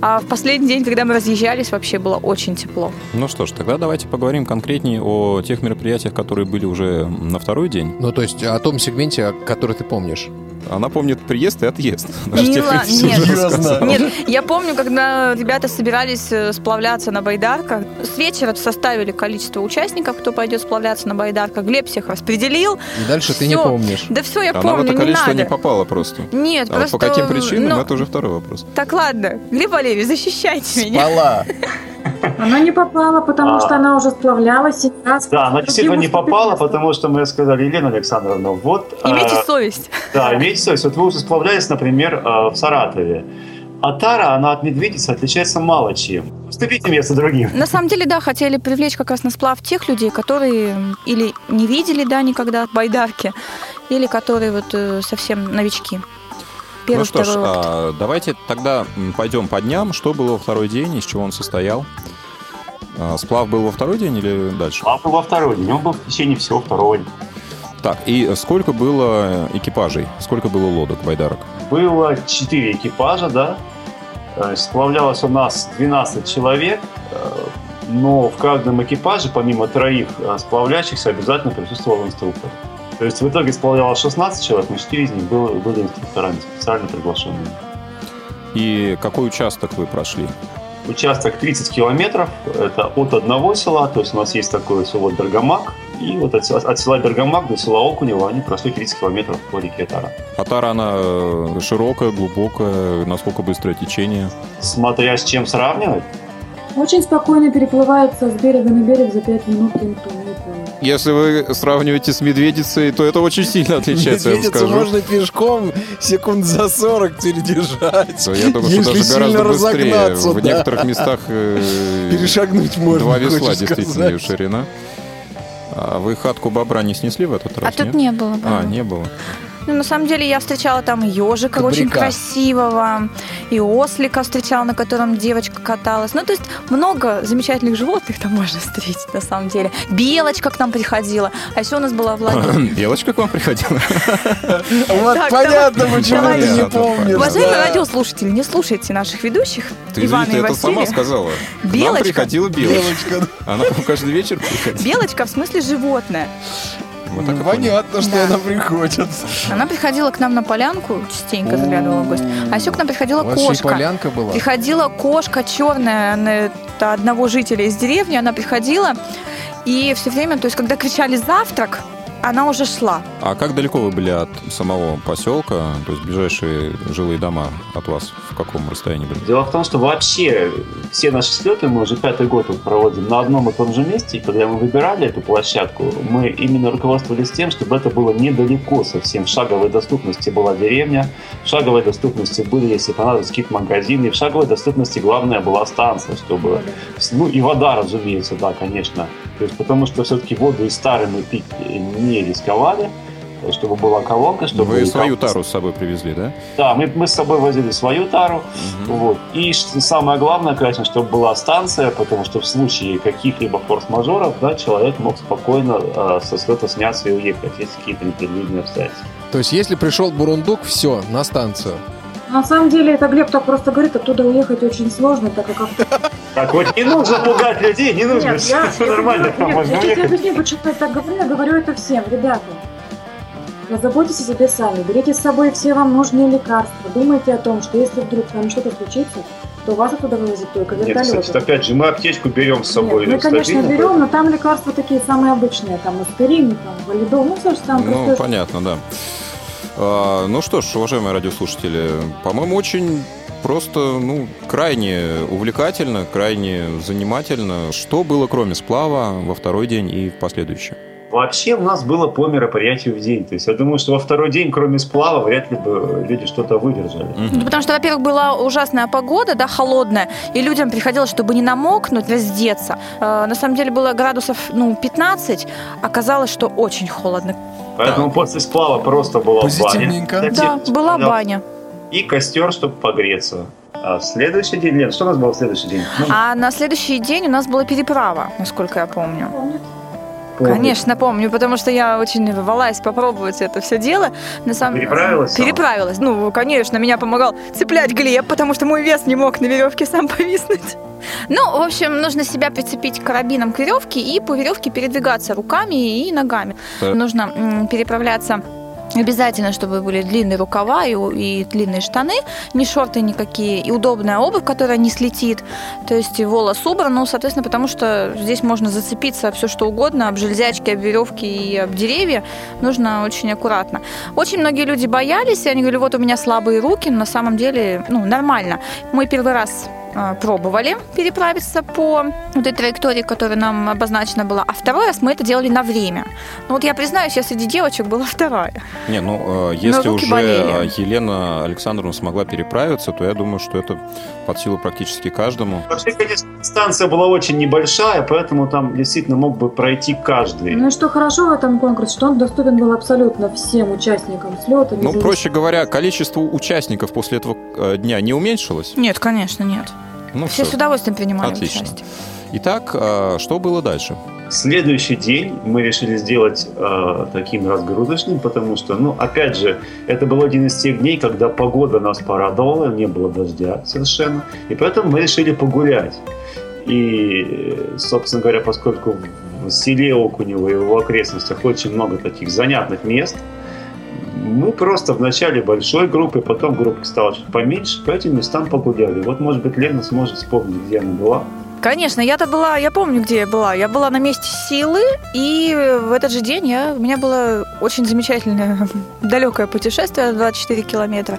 А в последний день, когда мы разъезжались, вообще было очень тепло. Ну что ж, тогда давайте поговорим конкретнее о тех мероприятиях, которые были уже на второй день. Ну, то есть о том сегменте, который ты помнишь. Она помнит приезд и отъезд. Не ла- нет. Нет, я помню, когда ребята собирались э, сплавляться на байдарках, с вечера составили количество участников, кто пойдет сплавляться на байдарках. Глеб всех распределил. И дальше ты не помнишь. Да все, я Она в помню, это не количество надо. не попала просто. Нет, А вот просто... по каким причинам, ну, это уже второй вопрос. Так ладно, Глеб Валерьевич, защищайте меня. Спала. Она не попала, потому А. что она уже сплавлялась. и раз Да, она действительно не попала, потому что мы сказали, Елена Александровна, вот... Имейте а, совесть. Да, имейте совесть. Вот вы уже сплавлялись, например, а, в Саратове. А Тара, она от медведицы отличается мало чем. Уступите место другим. На самом деле, да, хотели привлечь как раз на сплав тех людей, которые или не видели, да, никогда байдарки, или которые вот э, совсем новички. Первый, ну что ж, а, давайте тогда пойдем по дням. Что было во второй день, из чего он состоял? А, Сплав был во второй день или дальше? Сплав был во второй день, он был в течение всего второго дня. Так, и сколько было экипажей? Сколько было лодок, байдарок? Было четыре экипажа, да. Э, Сплавлялось у нас 12 человек, э, но в каждом экипаже, помимо троих э, сплавляющихся, обязательно присутствовал инструктор. То есть в итоге сплавлялось 16 человек, но 4 из них было- были инструкторами, специально приглашенными. И какой участок вы прошли? Участок 30 километров, это от одного села, то есть у нас есть такое село Бергамак, и вот от, села- от села Бергамак до села Окунева они прошли 30 километров по реке Тара. А Тара, она э, широкая, глубокая, насколько быстрое течение? Смотря с чем сравнивать, Очень спокойно переплывается с берега на берег за 5 минут и никто не плывет. Если вы сравниваете с медведицей, то это очень сильно отличается, я вам Медведицу скажу. можно пешком секунд за 40 передержать. То Я думаю, что даже сильно гораздо быстрее. разогнаться, В да. некоторых местах э, Перешагнуть можно, Два весла действительно сказать. ее ширина. А вы хатку бобра не снесли в этот раз? А тут не было. А, да. не было. Ну, на самом деле, я встречала там ежика очень Кабрика. красивого, и ослика встречала, на котором девочка каталась. Ну, то есть много замечательных животных там можно встретить, на самом деле. Белочка к нам приходила. А еще у нас была Владимир. Белочка к вам приходила? Вот понятно, почему ты не помнишь. Уважаемые радиослушатели, не слушайте наших ведущих. Ивана и это сама Василия. сказала. Белочка. приходила Белочка. Она каждый вечер приходила. Белочка в смысле животное. Вот так Ну, понятно, что Да. она приходит. Она приходила к нам на полянку, частенько заглядывала в гости. А еще к нам приходила У вас кошка. полянка была? Приходила кошка черная, она это одного жителя из деревни, она приходила. И все время, то есть, когда кричали завтрак, она уже шла. А как далеко вы были от самого поселка? То есть ближайшие жилые дома от вас в каком расстоянии были? Дело в том, что вообще все наши слеты мы уже пятый год проводим на одном и том же месте. И когда мы выбирали эту площадку, мы именно руководствовались тем, чтобы это было недалеко совсем. В шаговой доступности была деревня, в шаговой доступности были, если понадобилось, какие-то магазины, и в шаговой доступности главное была станция, чтобы... Ну и вода, разумеется, да, конечно. То есть потому что все-таки воду из старой мы пить не рисковали, чтобы была колонка, чтобы... Вы свою колонка- тару с собой привезли, да? да, мы, мы с собой возили свою тару. Вот. И самое главное, конечно, чтобы была станция, потому что в случае каких-либо форс-мажоров, да, человек мог спокойно э, со слета сняться и уехать, если какие-то непредвиденные обстоятельства. То есть, если пришел бурундук, все, на станцию. На самом деле, это Глеб так просто говорит, оттуда уехать очень сложно, так как... Так вот, не нужно пугать людей, не нужно, Нет, все, я, я, нормально, нет, можно я уехать. объясню, почему я так говорю, я говорю это всем, ребята. Позаботьтесь о себе сами, берите с собой все вам нужные лекарства, думайте о том, что если вдруг с вами что-то случится, то вас оттуда вывозят только Нет, вертолетом. кстати, опять же, мы аптечку берем с собой. Нет, мы, конечно, берем, но там лекарства такие самые обычные, там аспирин, там валидол, ну все же там Ну, простое, понятно, да. А, ну что ж, уважаемые радиослушатели, по-моему, очень просто, ну, крайне увлекательно, крайне занимательно. Что было, кроме сплава, во второй день и в последующий? Вообще у нас было по мероприятию в день. То есть я думаю, что во второй день, кроме сплава, вряд ли бы люди что-то выдержали. Ну, Потому что, во-первых, была ужасная погода, да, холодная, и людям приходилось, чтобы не намокнуть, раздеться. Э, На самом деле было градусов, ну, 15, оказалось, что очень холодно. Поэтому после сплава просто была баня. Да, была Да. баня. И костер, чтобы погреться. А следующий день, Лен, что у нас было в следующий день? Ну, А на следующий день у нас была переправа, насколько я помню. помню. Конечно, помню, потому что я очень рвалась попробовать это все дело. На самом... Переправилась? Переправилась. Ну, конечно, меня помогал цеплять Глеб, потому что мой вес не мог на веревке сам повиснуть. Ну, в общем, нужно себя прицепить карабином к веревке и по веревке передвигаться руками и ногами. Так. Нужно м, переправляться Обязательно, чтобы были длинные рукава и, и длинные штаны, не шорты никакие, и удобная обувь, которая не слетит. То есть волос убран, ну, соответственно, потому что здесь можно зацепиться все что угодно, об железячки, об веревки и об деревья. Нужно очень аккуратно. Очень многие люди боялись, и они говорили, вот у меня слабые руки, но на самом деле, ну, нормально. Мы первый раз пробовали переправиться по вот этой траектории, которая нам обозначена была, а второй раз мы это делали на время. Ну вот я признаюсь, я среди девочек была вторая. Не, ну, э, если уже болели. э, Елена Александровна смогла переправиться, то я думаю, что это под силу практически каждому. Вообще, конечно, станция была очень небольшая, поэтому там действительно мог бы пройти каждый. Ну и что хорошо в этом конкурсе, что он доступен был абсолютно всем участникам слета. Ну, проще говоря, количество участников после этого э, дня не уменьшилось? Нет, конечно, нет. Ну, Все всё. с удовольствием принимали Отлично. участие. Итак, э, что было дальше? Следующий день мы решили сделать э, таким разгрузочным, потому что, ну, опять же, это был один из тех дней, когда погода нас порадовала, не было дождя совершенно, и поэтому мы решили погулять. И, собственно говоря, поскольку в селе Окунево и в его окрестностях очень много таких занятных мест, мы просто в начале большой группы, потом группа стала чуть поменьше, по этим местам погуляли. Вот, может быть, Лена сможет вспомнить, где она была. Конечно, я-то была, я помню, где я была. Я была на месте силы, и в этот же день я, у меня было очень замечательное далекое путешествие, 24 километра.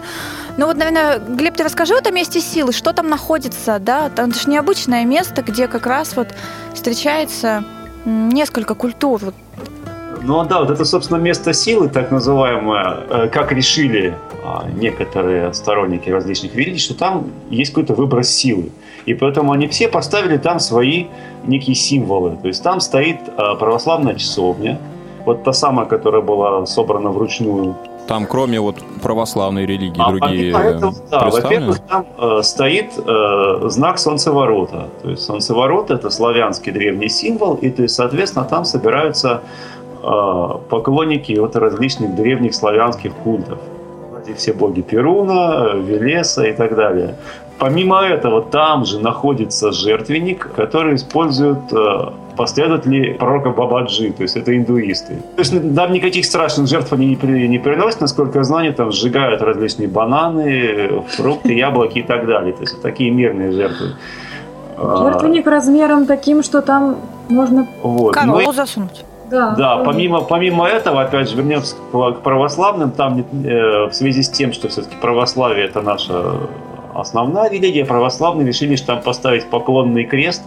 Ну вот, наверное, Глеб, ты расскажи вот о месте силы, что там находится, да? Там это же необычное место, где как раз вот встречается несколько культур. Вот Ну да, вот это, собственно, место силы, так называемое, э, как решили а, некоторые сторонники различных религий, что там есть какой-то выброс силы. И поэтому они все поставили там свои некие символы. То есть там стоит а, православная часовня, вот та самая, которая была собрана вручную. Там, кроме вот православной религии, А другие этого, да, во-первых, там э, стоит э, знак солнцеворота. То есть солнцеворот это славянский древний символ, и то есть, соответственно, там собираются поклонники вот различных древних славянских культов. Эти все боги Перуна, Велеса и так далее. Помимо этого, там же находится жертвенник, который используют э, последователи пророка Бабаджи, то есть это индуисты. То есть там никаких страшных жертв они не, при- не приносят, насколько я знаю, там сжигают различные бананы, фрукты, яблоки и так далее. То есть такие мирные жертвы. А, Жертвенник размером таким, что там можно вот. Корову засунуть. Да, помимо, помимо этого, опять же, вернемся к, православным, там э, в связи с тем, что все-таки православие это наша основная религия, православные решили что там поставить поклонный крест,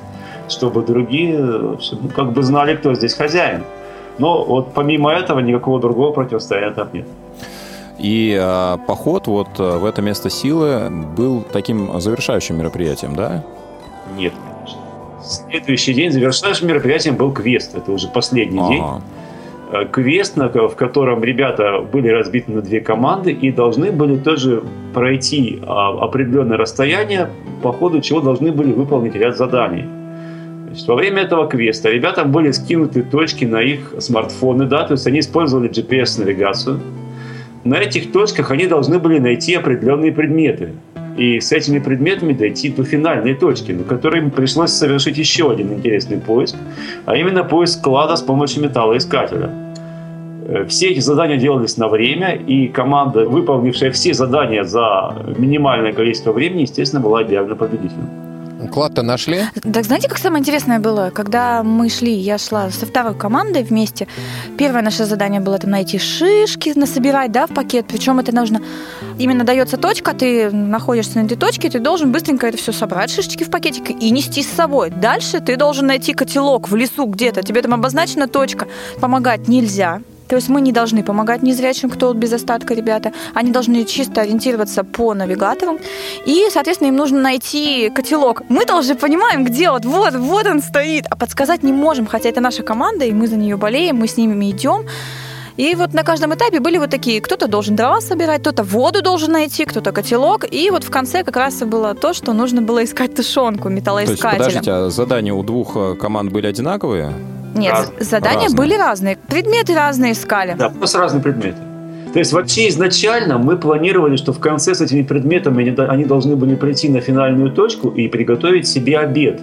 чтобы другие э, чтобы, ну, как бы знали, кто здесь хозяин. Но вот помимо этого никакого другого противостояния там нет. И а, поход вот а, в это место силы был таким завершающим мероприятием, да? Нет. Следующий день завершающим мероприятием был квест. Это уже последний день. Э, Квест, в котором ребята были разбиты на две команды и должны были тоже пройти а, определенное расстояние, по ходу чего должны были выполнить ряд заданий. Значит, во время этого квеста ребятам были скинуты точки на их смартфоны, да, то есть они использовали GPS-навигацию. На этих точках они должны были найти определенные предметы. И с этими предметами дойти до финальной точки, на которой им пришлось совершить еще один интересный поиск, а именно поиск клада с помощью металлоискателя. Э, Все эти задания делались на время, и команда, выполнившая все задания за минимальное количество времени, естественно, была объявлена победителем. Клад-то нашли? Так знаете, как самое интересное было? Когда мы шли, я шла со второй командой вместе. Первое наше задание было там найти шишки, насобирать, да, в пакет. Причем это нужно... Именно дается точка, ты находишься на этой точке, ты должен быстренько это все собрать, шишечки в пакетик, и нести с собой. Дальше ты должен найти котелок в лесу где-то. Тебе там обозначена точка. Помогать нельзя. То есть мы не должны помогать незрячим, кто без остатка, ребята. Они должны чисто ориентироваться по навигатору. И, соответственно, им нужно найти котелок. Мы тоже понимаем, где вот, вот, вот он стоит. А подсказать не можем, хотя это наша команда, и мы за нее болеем, мы с ними идем. И вот на каждом этапе были вот такие, кто-то должен дрова собирать, кто-то воду должен найти, кто-то котелок. И вот в конце как раз и было то, что нужно было искать тушенку То есть, металлоискателем. подождите, а задания у двух э, команд были одинаковые? Нет, Раз- задания разные. были разные. Предметы разные искали. Да, просто разные предметы. То есть вообще изначально мы планировали, что в конце с этими предметами они, до- они должны были прийти на финальную точку и приготовить себе обед.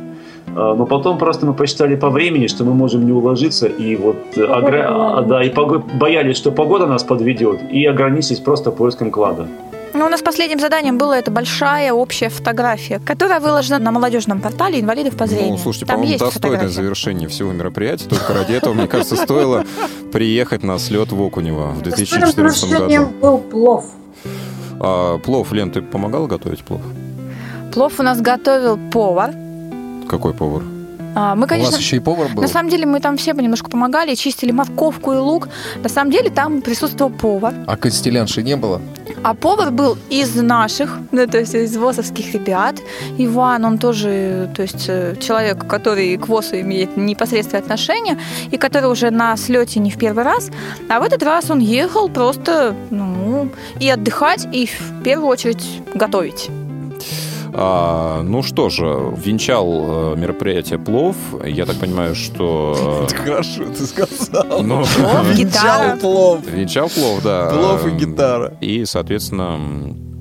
А, Но потом просто мы посчитали по времени, что мы можем не уложиться, и вот э, огра- а, да, и пого- боялись, что погода нас подведет, и ограничились просто поиском клада. Ну, у нас последним заданием была эта большая общая фотография, которая выложена на молодежном портале инвалидов по зрению. Ну, слушайте, Там по-моему, есть достойное фотография. завершение всего мероприятия. Только ради этого, мне кажется, стоило приехать на слет в Окунево в Достойным 2014 завершением году. был плов. А, плов, Лен, ты помогала готовить плов? Плов у нас готовил повар. Какой повар? А, Мы, конечно, У вас еще и повар был? На самом деле мы там все немножко помогали, чистили морковку и лук. На самом деле там присутствовал повар. А костелянши не было? А повар был из наших, ну, то есть из ВОСовских ребят. Иван, он тоже, то есть э, человек, который к ВОСу имеет непосредственное отношение, и который уже на слете не в первый раз. А в этот раз он ехал просто, ну, и отдыхать, и в первую очередь готовить. А, ну что же, венчал э, мероприятие плов. Я так понимаю, что... э, Хорошо ты сказал. Ну, Плов, гитара. плов. Венчал плов, да. Плов и Эм, гитара. И, соответственно,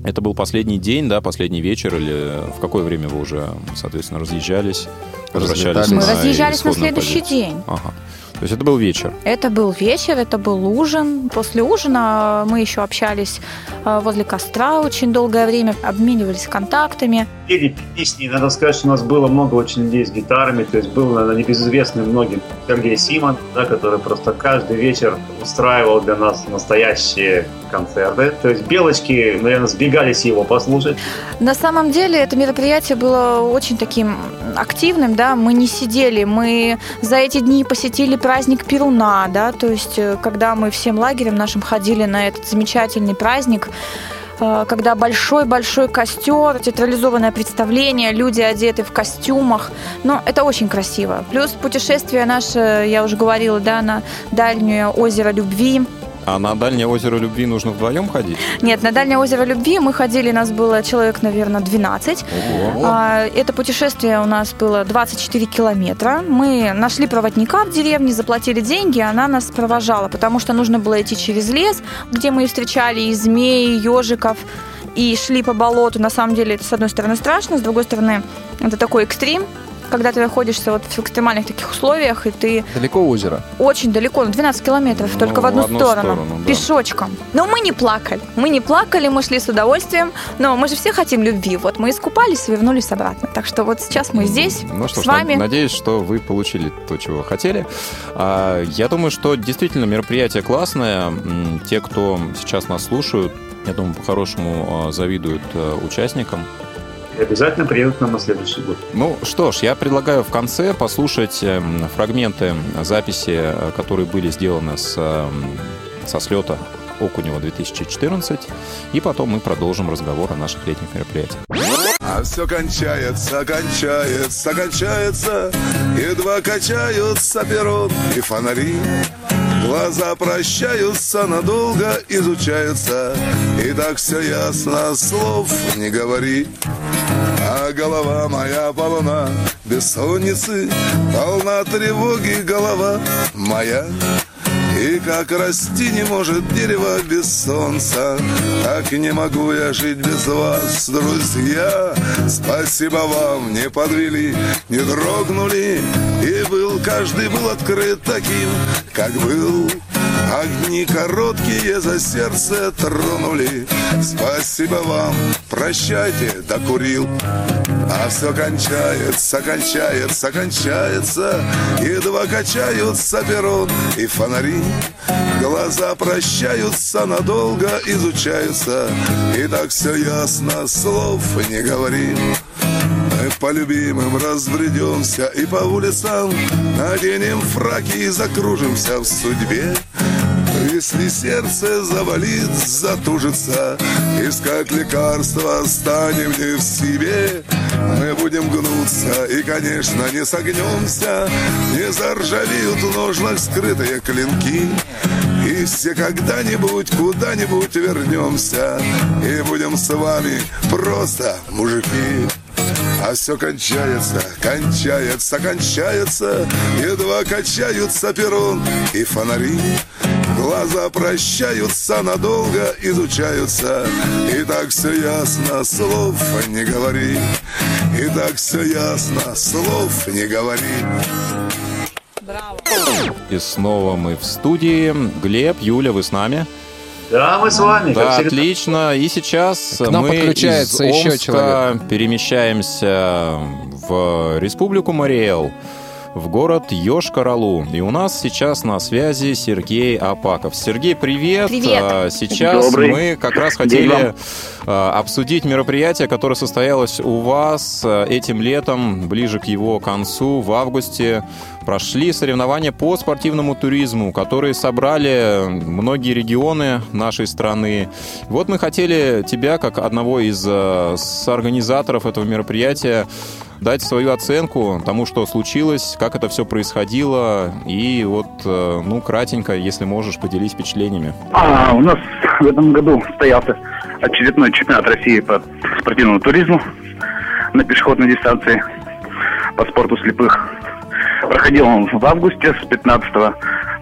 это был последний день, да, последний вечер, или в какое время вы уже, соответственно, разъезжались? Возвращались Мы на разъезжались на следующий позицию? день. Ага. То есть это был вечер. Это был вечер, это был ужин. После ужина мы еще общались э, возле костра очень долгое время, обменивались контактами. Пели песни, надо сказать, что у нас было много очень людей с гитарами, то есть был, наверное, небезызвестный многим Сергей Симон, да, который просто каждый вечер устраивал для нас настоящие концерты. То есть белочки, наверное, сбегались его послушать. На самом деле это мероприятие было очень таким активным, да, мы не сидели, мы за эти дни посетили праздник Перуна, да, то есть э, когда мы всем лагерем нашим ходили на этот замечательный праздник, когда большой-большой костер, театрализованное представление, люди одеты в костюмах. Но это очень красиво. Плюс путешествие наше, я уже говорила, да, на дальнее озеро любви. А на дальнее озеро любви нужно вдвоем ходить? Нет, на дальнее озеро любви мы ходили, нас было человек, наверное, 12. Ого. А, Это путешествие у нас было 24 километра. Мы нашли проводника в деревне, заплатили деньги, она нас провожала, потому что нужно было идти через лес, где мы встречали и змей, и ежиков, и шли по болоту. На самом деле, это, с одной стороны, страшно, с другой стороны, это такой экстрим, когда ты находишься вот в экстремальных таких условиях, и ты Далеко озеро? очень далеко, ну, 12 километров, Ну, только в одну, в одну сторону, сторону, да. пешочком. Но мы не плакали, мы не плакали, мы шли с удовольствием, но мы же все хотим любви. Вот мы искупались и вернулись обратно. Так что вот сейчас мы здесь, Ну что с вами. над- надеюсь, что вы получили то, чего хотели. А, Я думаю, что действительно мероприятие классное. Те, кто сейчас нас слушают, я думаю, по-хорошему а, завидуют а, участникам. И обязательно приедут к нам на следующий год. Ну что ж, я предлагаю в конце послушать эм, фрагменты записи, э, которые были сделаны с, эм, со слета Окунева 2014, и потом мы продолжим разговор о наших летних мероприятиях. А все кончается, кончается, кончается Едва качаются перрон и фонари Глаза прощаются надолго, изучаются. И так все ясно, слов не говори. А голова моя полна бессонницы Полна тревоги голова моя и как расти не может дерево без солнца Так не могу я жить без вас, друзья. Спасибо вам, не подвели, не дрогнули И был, каждый был открыт таким, как был. Огни короткие за сердце тронули. Спасибо вам, прощайте, докурил а все кончается, кончается, кончается. Едва качаются перрон и фонари. Глаза прощаются надолго, изучаются. И так все ясно, слов не говорим мы по любимым разбредемся и по улицам. Наденем фраки и закружимся в судьбе если сердце завалит, затужится Искать лекарства станем не в себе. Мы будем гнуться и, конечно, не согнемся Не заржавеют в ножнах скрытые клинки. И все когда-нибудь куда-нибудь вернемся И будем с вами просто мужики. А все кончается, кончается, кончается Едва качаются перрон и фонари Глаза прощаются надолго, изучаются И так все ясно, слов не говори И так все ясно, слов не говори И снова мы в студии. Глеб, Юля, вы с нами? Да, мы с вами. Да, отлично. И сейчас К нам мы подключается из еще Омска человек. перемещаемся в Республику Мариэл, в город Йошкар-Олу. И у нас сейчас на связи Сергей Апаков. Сергей, привет. Привет. А, Сейчас Добрый мы как раз хотели а, обсудить мероприятие, которое состоялось у вас а, этим летом, ближе к его концу, в августе. Прошли соревнования по спортивному туризму, которые собрали многие регионы нашей страны. Вот мы хотели тебя, как одного из э, соорганизаторов этого мероприятия, дать свою оценку тому, что случилось, как это все происходило, и вот, э, ну, кратенько, если можешь, поделись впечатлениями. А, у нас в этом году состоялся очередной чемпионат России по спортивному туризму на пешеходной дистанции по спорту слепых. Проходил он в августе с 15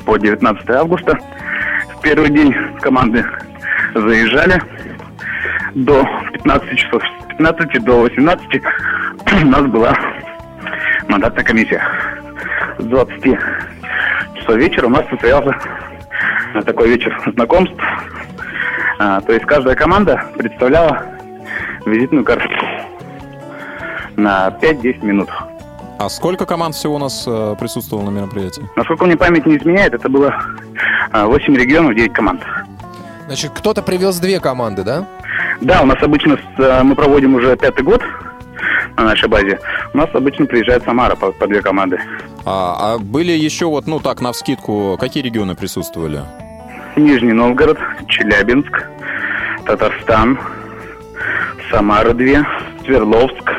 по 19 августа. В первый день команды заезжали до 15 часов. С 15 до 18 у нас была мандатная комиссия. С 20 часов вечера у нас состоялся такой вечер знакомств. А, то есть каждая команда представляла визитную карточку на 5-10 минут. А сколько команд всего у нас э, присутствовало на мероприятии? Насколько мне память не изменяет, это было а, 8 регионов, 9 команд. Значит, кто-то привез две команды, да? Да, у нас обычно с- э, мы проводим уже пятый год на нашей базе. У нас обычно приезжает Самара по, по две команды. А, а были еще вот, ну так, навскидку, какие регионы присутствовали? Нижний Новгород, Челябинск, Татарстан, Самара две, Свердловск,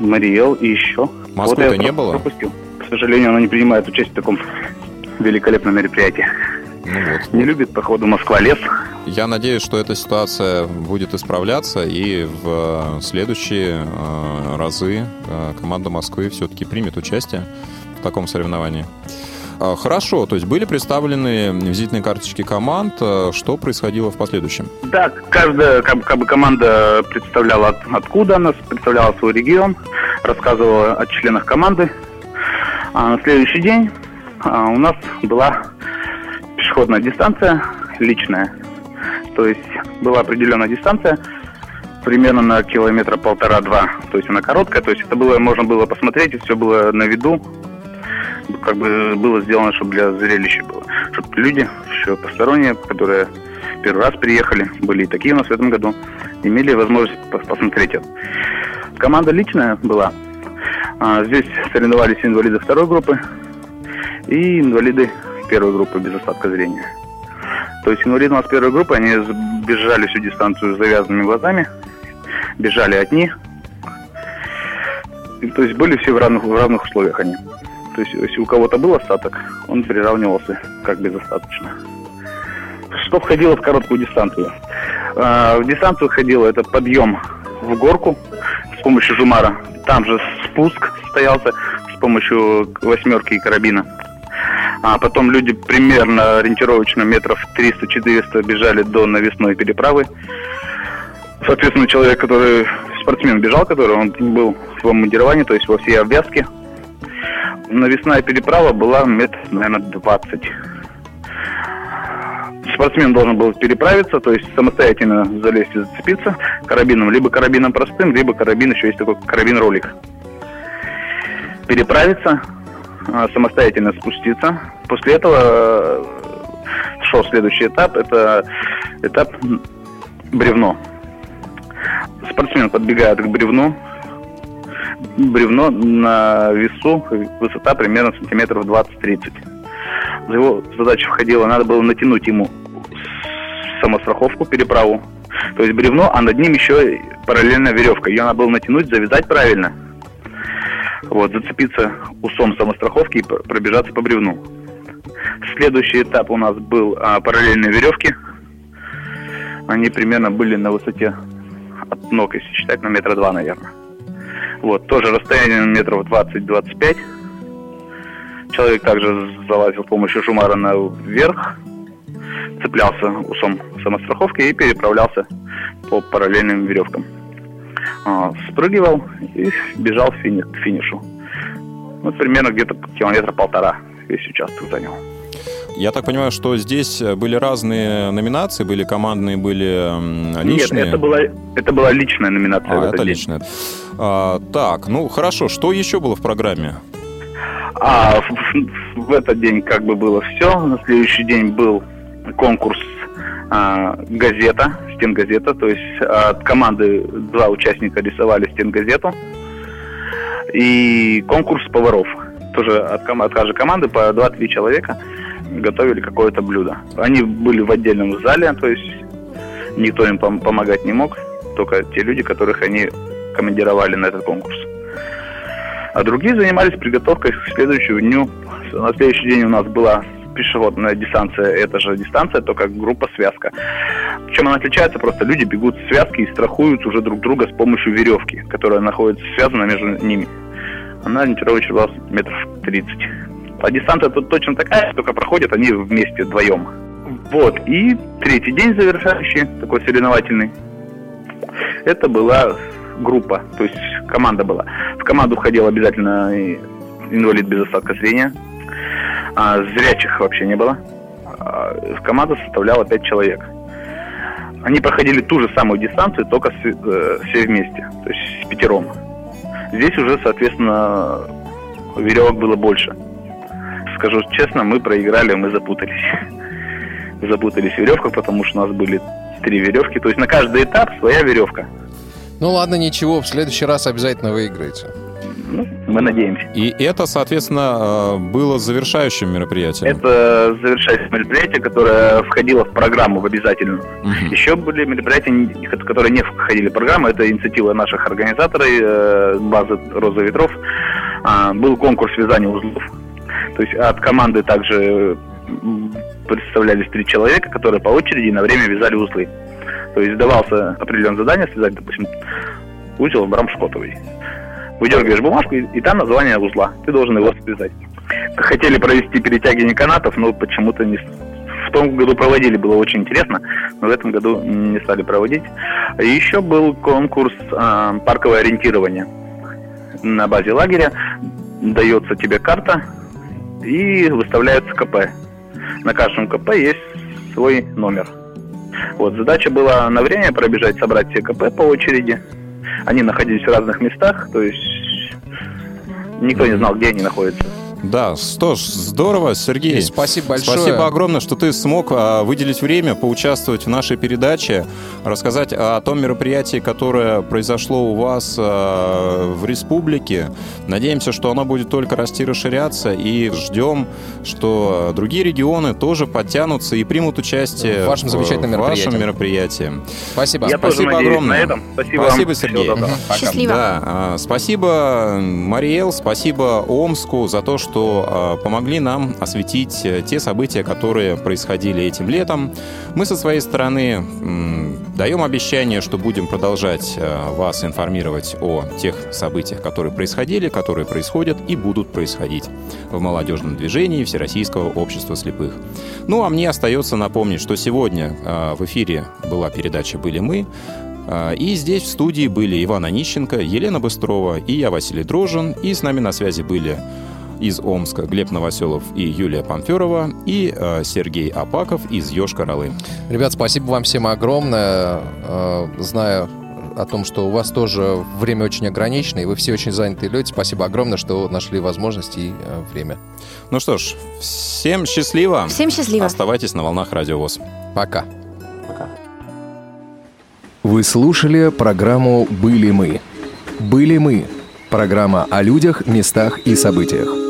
Мариэл и еще. Москвы-то Вот не было? Пропустил. К сожалению, она не принимает участие в таком великолепном мероприятии. Не любит, походу, Москва лес. Я надеюсь, что эта ситуация будет исправляться, и в э, следующие э, разы э, команда Москвы все-таки примет участие в таком соревновании. А, Хорошо, то есть были представлены визитные карточки команд. Э, Что происходило в последующем? Да, каждая как, бы- команда представляла от- откуда она, представляла свой регион, рассказывала о членах команды. А на следующий день а, у нас была пешеходная дистанция личная. То есть была определенная дистанция, примерно на километра полтора-два. То есть она короткая, то есть это было, можно было посмотреть, и все было на виду. Как бы было сделано, чтобы для зрелища было. Чтобы люди, еще посторонние, которые первый раз приехали, были и такие у нас в этом году, имели возможность пос- посмотреть это. Команда личная была. А, Здесь соревновались инвалиды второй группы и инвалиды первой группы без остатка зрения. То есть инвалиды у нас первой группы, они бежали всю дистанцию с завязанными глазами, бежали одни. То есть были все в равных, в равных условиях они. То есть если у кого-то был остаток, он приравнивался как безостаточно. Что входило в короткую дистанцию? А, В дистанцию входило это подъем в горку с помощью жумара. Там же спуск стоялся с помощью восьмерки и карабина. А потом люди примерно ориентировочно метров 300-400 бежали до навесной переправы. Соответственно, человек, который спортсмен бежал, который он был в обмундировании, то есть во всей обвязке. Навесная переправа была метров, наверное, 20. Спортсмен должен был переправиться, то есть самостоятельно залезть и зацепиться карабином, либо карабином простым, либо карабин, еще есть такой карабин-ролик. Переправиться, а, самостоятельно спуститься. После этого э, шел следующий этап, это этап бревно. Спортсмен подбегает к бревну, бревно на весу, высота примерно сантиметров 20-30. В его задачу входило, надо было натянуть ему самостраховку, переправу. То есть бревно, а над ним еще и параллельно веревка. Ее надо было натянуть, завязать правильно. Вот, зацепиться усом самостраховки и пр- пробежаться по бревну. Следующий этап у нас был а, параллельные веревки. Они примерно были на высоте от ног, если считать, на метра два, наверное. Вот, тоже расстояние метров 20-25. Человек также залазил с помощью жумара наверх, цеплялся усом самостраховки и переправлялся по параллельным веревкам. А, Спрыгивал и бежал фини- к финишу. Вот примерно где-то километра полтора весь участок занял. Я так понимаю, что здесь были разные номинации, были командные, были личные. Нет, это была, это была личная номинация. А, это день. личное. А, так, ну хорошо, что еще было в программе? А в, в этот день как бы было все. На следующий день был конкурс а, газета, стенгазета. То есть от команды два участника рисовали стенгазету. И конкурс поваров. Тоже от, от каждой команды по 2-3 человека готовили какое-то блюдо. Они были в отдельном зале, то есть никто им пом- помогать не мог, только те люди, которых они командировали на этот конкурс. А другие занимались приготовкой к следующему дню. На следующий день у нас была пешеходная дистанция, это же дистанция, только группа связка. Чем она отличается? Просто люди бегут в связке и страхуют уже друг друга с помощью веревки, которая находится связана между ними. Она ориентировочно была метров 30. А дистанция тут точно такая, только проходят они вместе вдвоем. Вот, и третий день завершающий, такой соревновательный, это была группа, то есть команда была. В команду входил обязательно инвалид без остатка зрения, а зрячих вообще не было. А Команда составляла 5 человек. Они проходили ту же самую дистанцию, только с- э, все вместе, то есть с пятером. Здесь уже, соответственно, веревок было больше. Скажу честно, мы проиграли, мы запутались. Запутались в веревках, потому что у нас были три веревки. То есть на каждый этап своя веревка. Ну ладно, ничего, в следующий раз обязательно выиграете. Ну, мы надеемся. И это, соответственно, э, было завершающим мероприятием. Это завершающее мероприятие, которое входило в программу в обязательную. Еще были мероприятия, которые не входили в программу. Это инициатива наших организаторов, э, базы «Роза ветров». А, Был конкурс вязания узлов. То есть от команды также представлялись три человека, которые по очереди на время вязали узлы. То есть давался определенное задание связать, допустим, узел брамшкотовый. Выдергиваешь бумажку, и, и там название узла. Ты должен его связать. Хотели провести перетягивание канатов, но почему-то не... В том году проводили, было очень интересно, но в этом году не стали проводить. И еще был конкурс а, парковое ориентирование. На базе лагеря дается тебе карта и выставляется КП. На каждом КП есть свой номер. Вот, задача была на время пробежать, собрать все КП по очереди. Они находились в разных местах, то есть никто не знал, где они находятся. Да, что ж, здорово, Сергей. Спасибо большое. Спасибо огромное, что ты смог а, выделить время, поучаствовать в нашей передаче, рассказать о том мероприятии, которое произошло у вас а, в республике. Надеемся, что оно будет только расти и расширяться, и ждем, что другие регионы тоже подтянутся и примут участие В вашем замечательном в вашем мероприятии. мероприятии. Спасибо. Я Спасибо огромное. на этом. Спасибо вам. Спасибо, Всего Сергей. Счастливо. Да, а, спасибо, Мариэл, спасибо Омску за то, что а, помогли нам осветить э, те события, которые происходили этим летом. Мы со своей стороны даем обещание, что будем продолжать э, вас информировать о тех событиях, которые происходили, которые происходят и будут происходить в молодежном движении Всероссийского общества слепых. Ну, а мне остается напомнить, что сегодня э, в эфире была передача «Были мы», а, И здесь в студии были Иван Онищенко, Елена Быстрова и я, Василий Дрожин. И с нами на связи были из Омска Глеб Новоселов и Юлия Памферова и э, Сергей Апаков из Йошкар-Олы. Ребят, спасибо вам всем огромное. Э, Знаю о том, что у вас тоже время очень ограничено, и вы все очень занятые люди. Спасибо огромное, что нашли возможности и э, время. Ну что ж, всем счастливо. Всем счастливо. Оставайтесь на волнах Радио ВОЗ. Пока. Вы слушали программу «Были мы». «Были мы» – программа о людях, местах и событиях.